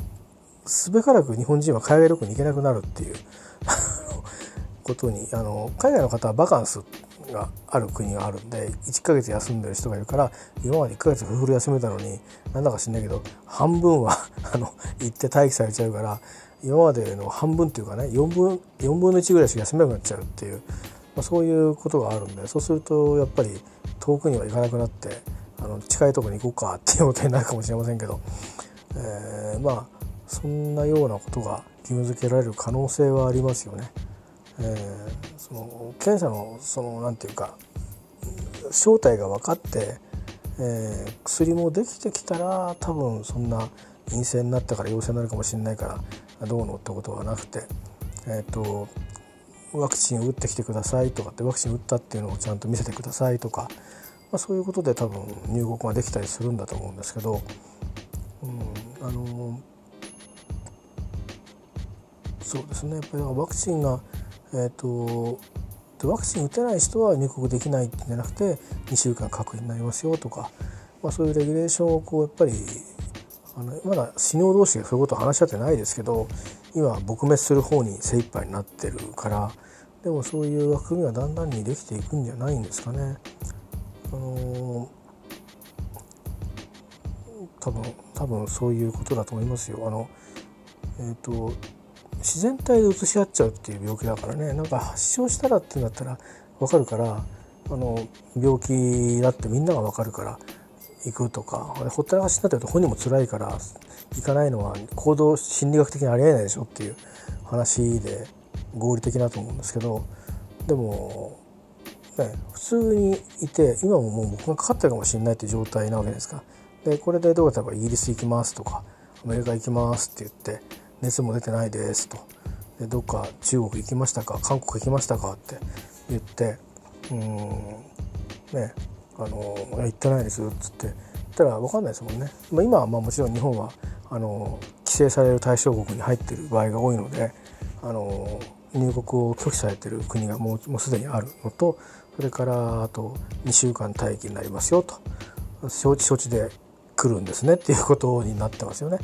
すべからく日本人は海外旅行に行けなくなるっていうことにあの海外の方はバカンスがある国があるんで1ヶ月休んでる人がいるから今まで1ヶ月フルフル休めたのになんだか知んないけど半分は あの行って待機されちゃうから今までの半分っていうかね4分 ,4 分の1ぐらいしか休めなくなっちゃうっていう、まあ、そういうことがあるんでそうするとやっぱり遠くには行かなくなってあの近いとこに行こうかっていうことになるかもしれませんけど、えー、まあそんなようなことが義務付けられる可能性はありますよね。えー、その検査のそのなんていうか正体が分かって、えー、薬もできてきたら多分そんな陰性になったから陽性になるかもしれないからどうのってことはなくて、えーと、ワクチンを打ってきてくださいとかってワクチン打ったっていうのをちゃんと見せてくださいとか、まあ、そういうことで多分入国ができたりするんだと思うんですけど、うん、あのそうですね。やっぱりワクチンがえ、ー、とワクチン打てない人は入国できないってじゃなくて2週間隔離になりますよとか、まあ、そういうレギュレーションをこうやっぱりあのまだ首脳同士でそういうことを話し合ってないですけど今撲滅する方に精一杯になってるからでもそういう枠組みはだんだんにできていくんじゃないんですかね。あの多分多分そういうことだと思いますよ。あのえーと、自然体で移し合っちゃうっていう病気だからねなんか発症したらってなったら分かるからあの病気だってみんなが分かるから行くとかほったらかしになってると本人も辛いから行かないのは行動心理学的にありえないでしょっていう話で合理的だと思うんですけどでも、ね、普通にいて今ももう僕がかかってるかもしれないっていう状態なわけですか。でこれでどうやったらイギリス行きますとかアメリカ行きますって言って熱も出てないですと。でどっか中国行きましたか？韓国行きましたか？って言ってうんねあの行ってないですっつって言ったら分かんないですもんね、まあ、今はまあもちろん日本はあの規制される対象国に入ってる場合が多いのであの入国を拒否されてる国がもうもうすでにあるのとそれからあと2週間待機になりますよと。承知承知で来るんですねっていうことになってますよね。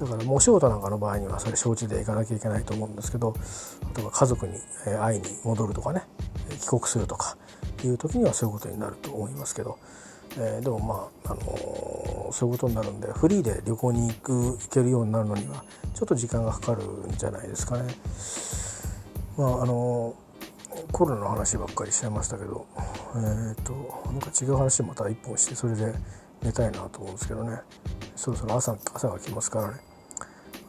だからもうお仕事なんかの場合にはそれ承知で行かなきゃいけないと思うんですけど例えば家族に会いに戻るとかね帰国するとかいう時にはそういうことになると思いますけど、えー、でもまあ、あのー、そういうことになるんでフリーで旅行に行く行けるようになるのにはちょっと時間がかかるんじゃないですかね。まああのー、コロナの話ばっかりしちゃいましたけど、えーと、となんか違う話また一本してそれで寝たいなと思うんですけどねそろそろ朝朝が来ますからね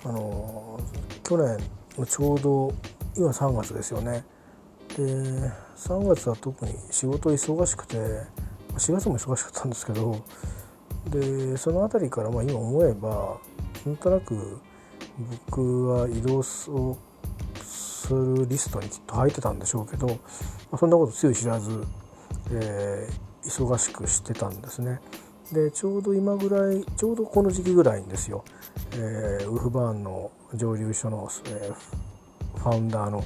あの去年ちょうど今3月ですよねで3月は特に仕事忙しくて4月も忙しかったんですけどでその辺りからま今思えばなんとなく僕は移動をするリストにきっと入ってたんでしょうけど、まあ、そんなことつゆ知らず、えー、忙しくしてたんですね。でちょうど今ぐらいちょうどこの時期ぐらいにですよ、えー、ウルフバーンの蒸留所の、えー、ファウンダーの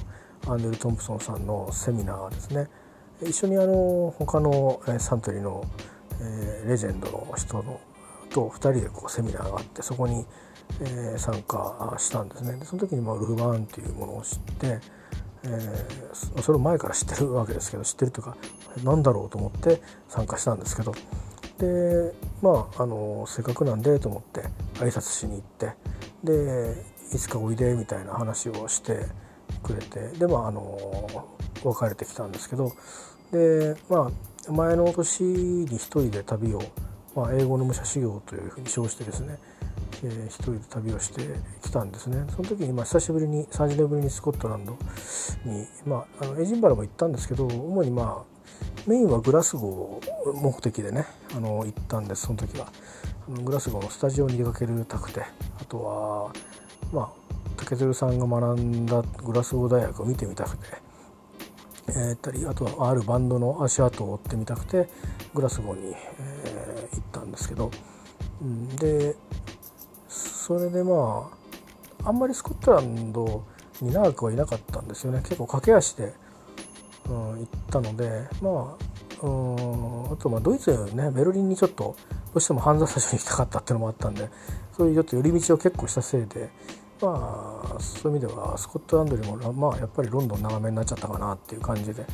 アンデル・トンプソンさんのセミナーですね。一緒にあの他のサントリーの、えー、レジェンドの人のと2人でこうセミナーがあってそこに、えー、参加したんですね。でその時にまあウルフバーンっていうものを知って、えー、それを前から知ってるわけですけど知ってるというか何だろうと思って参加したんですけどでまああのせっかくなんでと思って挨拶しに行ってでいつかおいでみたいな話をしてくれてでまああの別れてきたんですけどでまあ前の年に一人で旅を、まあ、英語の武者修行というふうに称してですね、えー、一人で旅をしてきたんですね。その時に、まあ、久しぶりに30年ぶりにスコットランドに、まあ、あのエジンバラも行ったんですけど主にまあメインはグラスゴー目的でねあの行ったんですその時は。グラスゴーのスタジオに出かけるたくて。あとはまあ竹鶴さんが学んだグラスゴー大学を見てみたくて。えー、ったりあとはあるバンドの足跡を追ってみたくてグラスゴーに、えー、行ったんですけど、うん、でそれでまああんまりスコットランドに長くはいなかったんですよね。結構駆け足でうん、行ったのでまあうんあとまあドイツねベルリンにちょっとどうしても犯罪者に行きたかったっていうのもあったんでそういうちょっと寄り道を結構したせいでまあそういう意味ではスコットランドよりもまあやっぱりロンドン長めになっちゃったかなっていう感じで、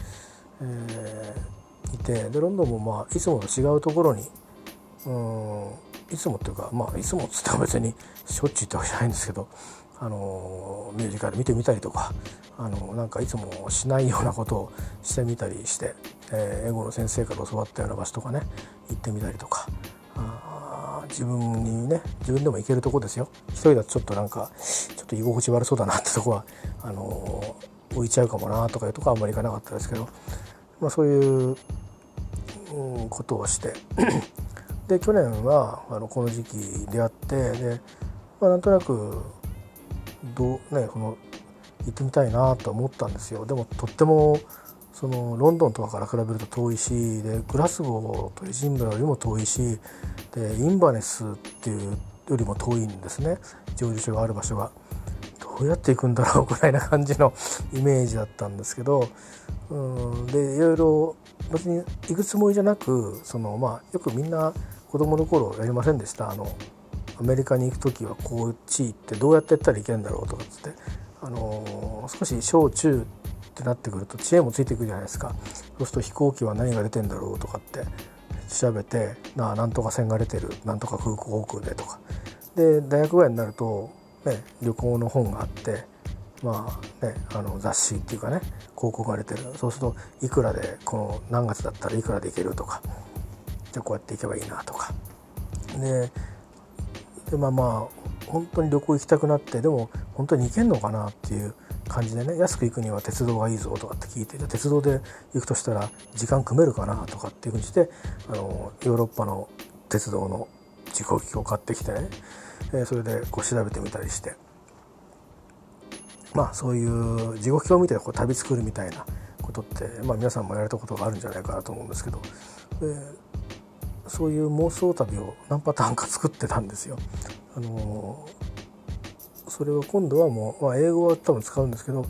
えー、いてでロンドンもまあいつもと違うところにうんいつもっていうかまあいつもっつっても別にしょっちゅう行ってわけじゃないんですけどあのミュージカル見てみたりとかあのなんかいつもしないようなことをしてみたりして、えー、英語の先生から教わったような場所とかね行ってみたりとかあ自分にね自分でも行けるとこですよ。一人だとちょっとなんかちょっと居心地悪そうだなってとこはあの浮いちゃうかもなとかいうとこはあんまり行かなかったですけど、まあ、そういう、うん、ことをして。で去年はあのこの時期出会ってで、まあ、なんとなくどうねこの行ってみたいなと思ったんですよ。でもとってもそのロンドンとかから比べると遠いしでグラスゴーとエジンブラよりも遠いしでインバネスっていうよりも遠いんですね。蒸留所がある場所が。どうやって行くんだろうぐらいな感じの イメージだったんですけどうんでいろいろ別に行くつもりじゃなくその、まあ、よくみんな子供の頃やりませんでした。あのアメリカに行く時はこっち行ってどうやってやったらいけるんだろうとかっつって、あのー、少し小中ってなってくると知恵もついてくるじゃないですか。そうすると飛行機は何が出てんだろうとかって調べてななんとか線が出てるなんとか空港航空でとか。で大学ぐらいになると、ね、旅行の本があってまあね、あの雑誌っていうかね広告が出てる。そうするといくらでこの何月だったらいくらで行けるとかじゃあこうやって行けばいいなとか。ででまあまあ本当に旅行行きたくなってでも本当に行けんのかなっていう感じでね安く行くには鉄道がいいぞとかって聞いて鉄道で行くとしたら時間組めるかなとかっていうふうにしてあのヨーロッパの鉄道の時刻表を買ってきてね、えそれでこう調べてみたりしてまあそういう時刻表を見てこう旅作るみたいなことって、まあ、皆さんもやられたことがあるんじゃないかなと思うんですけど、そういう妄想旅を何パターンか作ってたんですよ。あのそれを今度はもう、まあ、英語は多分使うんですけど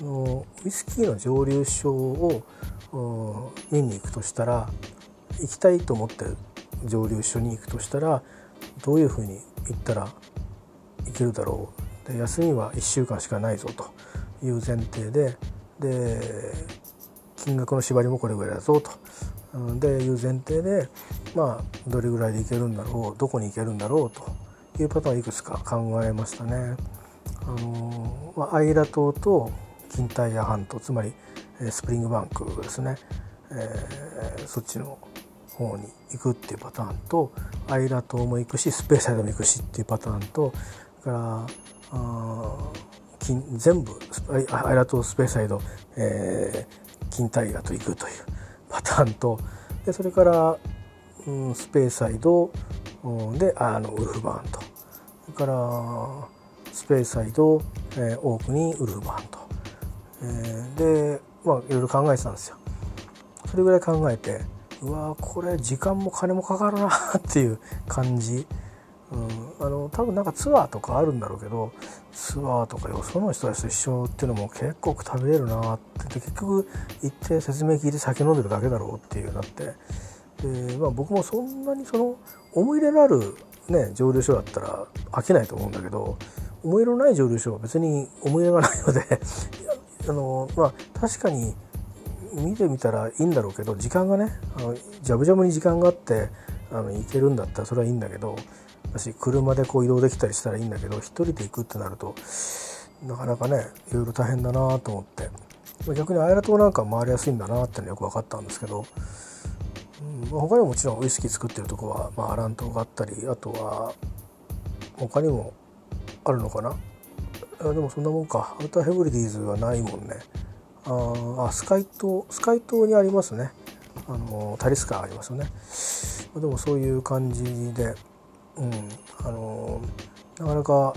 あのウイスキーの蒸留所を見に行くとしたら行きたいと思って蒸留所に行くとしたらどういうふうに行ったらいけるだろうで休みは1週間しかないぞという前提でで金額の縛りもこれぐらいだぞとでいう前提でまあどれぐらいで行けるんだろうどこに行けるんだろうというパターンいくつか考えましたね。あのまあ、アイラ島とキンタイヤ半島つまりスプリングバンクですね、えー、そっちの方に行くっていうパターンとアイラ島も行くしスペーサイドも行くしっていうパターンとそれからあ全部アイラ島スペーサイド、えー、キンタイヤと行くというパターンと。でそれから、うん、スペーサイド、うん、であのウルフバーンと。それからスペーサイド、えー、オークニーウルフバーンと、えー、でまあいろいろ考えてたんですよ。それぐらい考えてうわこれ時間も金もかかるなっていう感じ、うん、あの多分なんかツアーとかあるんだろうけどツアーとかよその人たちと一緒っていうのも結構食べれるなって結局行って説明聞いて酒飲んでるだけだろうっていうなって。で、まあ、僕もそんなにその思い入れのある、ね、蒸留所だったら飽きないと思うんだけど思い入れのない蒸留所は別に思い入れがないので あの、まあ、確かに見てみたらいいんだろうけど時間がねあのジャブジャブに時間があってあの行けるんだったらそれはいいんだけど私車でこう移動できたりしたらいいんだけど一人で行くってなるとなかなかねいろいろ大変だなと思って。逆にアイラ島なんか回りやすいんだなってのよく分かったんですけど、うん、他にももちろんウイスキー作ってるとこは、まあ、アラン島があったりあとは他にもあるのかな？あでもそんなもんか。アウターヘブリディーズはないもんね。ああスカイ島スカイ島にありますね。あのタリスカありますよね。でもそういう感じでうん。あのなかなか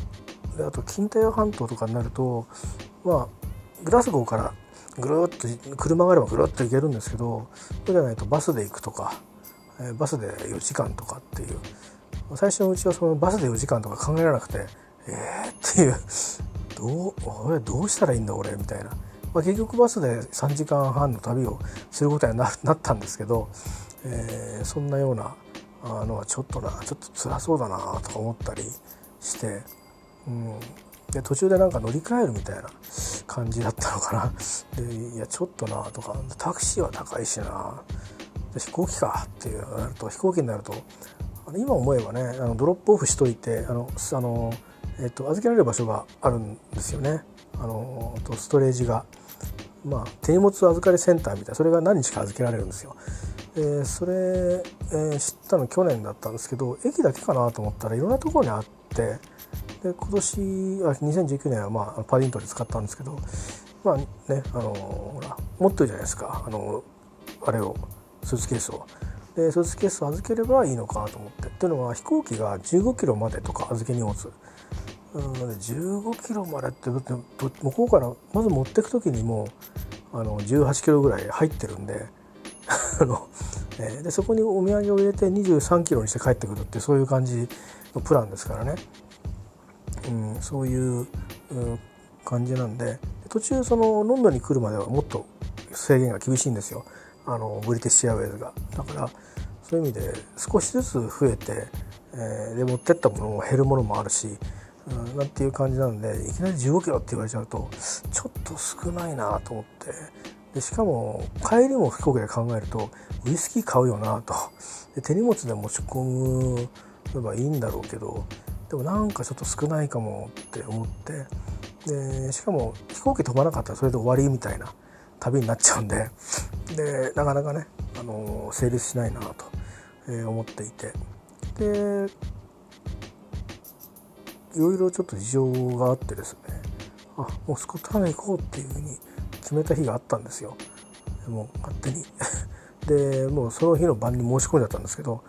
であと近代半島とかになるとまあグラスゴーからぐるっと車があればぐるっと行けるんですけどそうじゃないとバスで行くとか、えバスで4時間とかっていう。最初のうちはそのバスで4時間とか考えられなくてえー、っていう。どう俺どうしたらいいんだ俺みたいな、まあ、結局バスで3時間半の旅をすることになったんですけど、えー、そんなようなあのはちょっとなちょっと辛そうだなとか思ったりして、うん、で途中でなんか乗り換えるみたいな感じだったのかな でいやちょっとなとかタクシーは高いしな飛行機かっていうなると飛行機になると今思えばねあのドロップオフしといてあのあの、えっと、預けられる場所があるんですよねあのとストレージが。まあ、手荷物預かりセンターみたいなそれが何日か預けられるんですよ。えー、それ、えー、知ったの去年だったんですけど駅だけかなと思ったらいろんなところにあってで今年あ2019年は、まあ、パディントンで使ったんですけどまあねあのほら持ってるじゃないですか。あのあれをスーツケースを。でスーツケースを預ければいいのかなと思って。っていうのは飛行機が15キロまでとか預け荷物。うん15キロまでって向こうからまず持ってく時にもあの18キロぐらい入ってるんで、でそこにお土産を入れて23キロにして帰ってくるってそういう感じのプランですからね、うん、そういう、感じなんで。途中そのロンドンに来るまではもっと制限が厳しいんですよ。あのブリティッシュアウェイズが。だからそういう意味で少しずつ増えて、えー、で持ってったものも減るものもあるし、うん、なんていう感じなんでいきなり15キロって言われちゃうとちょっと少ないなと思って。でしかも帰りも飛行機で考えるとウイスキー買うよなと。で手荷物で持ち込めばいいんだろうけどでもなんかちょっと少ないかもって思って。でしかも飛行機飛ばなかったらそれで終わりみたいな旅になっちゃうんで。でなかなかね、あの成立しないなと、え思っていて。でいろいろちょっと事情があってですね。あもうスコットランド行こうっていうふうに決めた日があったんですよ。もう勝手に。でもうその日の晩に申し込んじゃったんですけど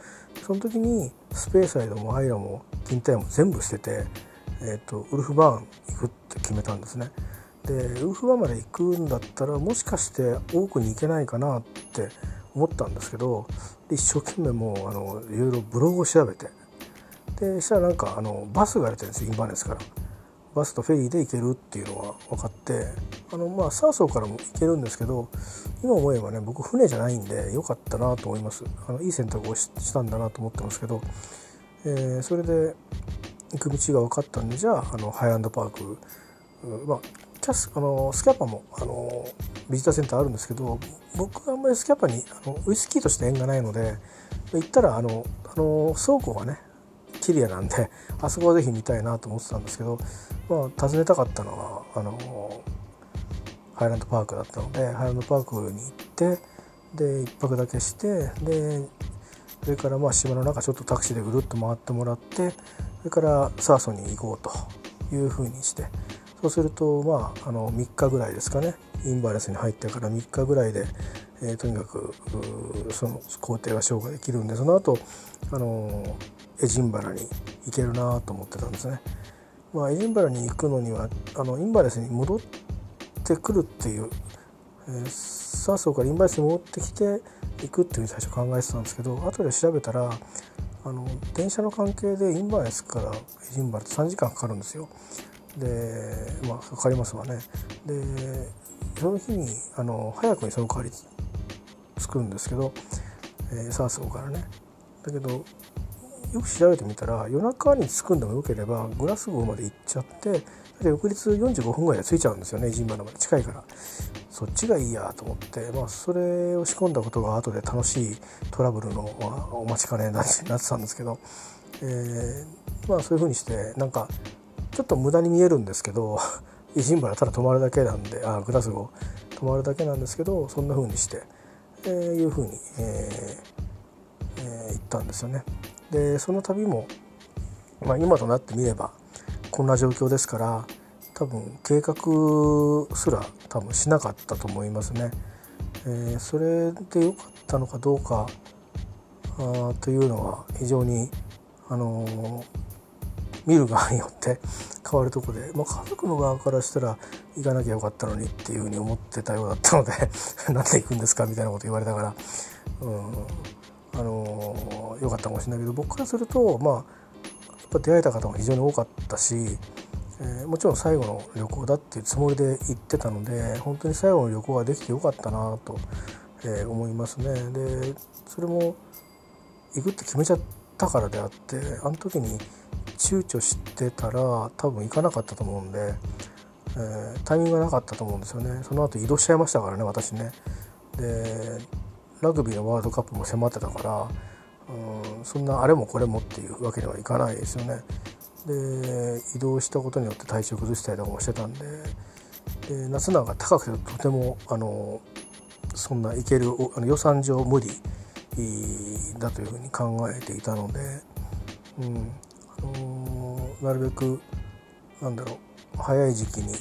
その時にスペーサイドもアイラもキンタイも全部捨てて、えーと、ウルフバーン行くって決めたんですね。でウルフバーンまで行くんだったらもしかして多くに行けないかなって思ったんですけど一生懸命もうあのいろいろブログを調べて。でしたらなんかあのバスが出てるんですよインバーネスから。バスとフェリーで行けるっていうのが分かってあのまあサーソーからも行けるんですけど今思えばね僕船じゃないんで良かったなと思います。あのいい選択をしたんだなと思ってますけど、えー、それで行く道が分かったんでじゃああのハイランドパーク、まあ、キャスあのスキャパもあのビジターセンターあるんですけど僕はあんまりスキャパにあのウイスキーとして縁がないので行ったらあのあの倉庫がねキリアなんで あそこはぜひ見たいなと思ってたんですけど、まあ、訪ねたかったのはあのハイランドパークだったのでハイランドパークに行ってで1泊だけしてでそれからまあ島の中ちょっとタクシーでぐるっと回ってもらってそれからサーソンに行こうというふうにしてそうするとまああの3日ぐらいですかね。インバレスに入ってから3日ぐらいで、えー、とにかくその工程が消化できるんでその後あのエジンバラに行けるなと思ってたんですね。まあ、エジンバラに行くのにはあのインバレスに戻ってくるっていう、えー、サーソーからインバレスに戻ってきて行くっていう最初考えてたんですけど後で調べたらあの電車の関係でインバレスからエジンバラって3時間かかるんですよ。でまあかかりますわね。でその日にあの早くにその代わり着くんですけど、えー、サーソーからね。だけどよく調べてみたら夜中に着くんでもよければグラスゴーまで行っちゃって翌日45分ぐらいで着いちゃうんですよねジンバナまで近いからそっちがいいやと思って、まあ、それを仕込んだことが後で楽しいトラブルのお待ちかねになってたんですけど、えー、まあそういうふうにしてなんかちょっと無駄に見えるんですけどイジンバラただ泊まるだけなんであグラスゴー泊まるだけなんですけどそんなふうにして、えー、いうふうに、えーえー、行ったんですよね。でその旅も、まあ、今となってみればこんな状況ですから多分計画すら多分しなかったと思いますね。えー、それで良かったのかどうかあというのは非常に、あのー、見る側によって変わるとこで、まあ、家族の側からしたら行かなきゃよかったのにっていうふうに思ってたようだったので なんで行くんですかみたいなこと言われながら、うん、あの良かったかもしれないけど僕からするとまあやっぱ出会えた方も非常に多かったし、えー、もちろん最後の旅行だっていうつもりで行ってたので本当に最後の旅行ができてよかったなと、えー、思いますね。でそれも行くって決めちゃったからであってあの時に躊躇してたら多分行かなかったと思うんで、えー、タイミングがなかったと思うんですよねその後移動しちゃいましたからね私ね。でラグビーのワールドカップも迫ってたからうんそんなあれもこれもっていうわけにはいかないですよね。で移動したことによって体調崩したりとかもしてたんでで夏なんか高くてとてもあのそんな行けるあの予算上無理だというふうに考えていたので、うんあのなるべくなんだろう早い時期に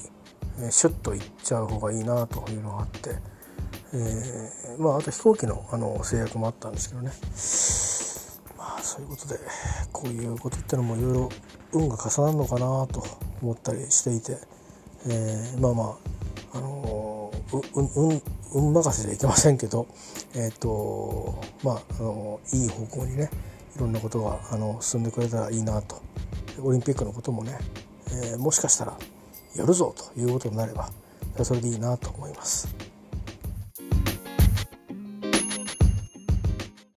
シュッと行っちゃう方がいいなというのがあって。えー、まああと飛行機のあの制約もあったんですけどねまあそういうことでこういうことってのもいろいろ運が重なるのかなと思ったりしていて、えー、まあまああの運運任せじゃいけませんけど、えーとまあ、あのいい方向にねいろんなことがあの進んでくれたらいいなとオリンピックのこともね、えー、もしかしたらやるぞということになればそれでいいなと思います。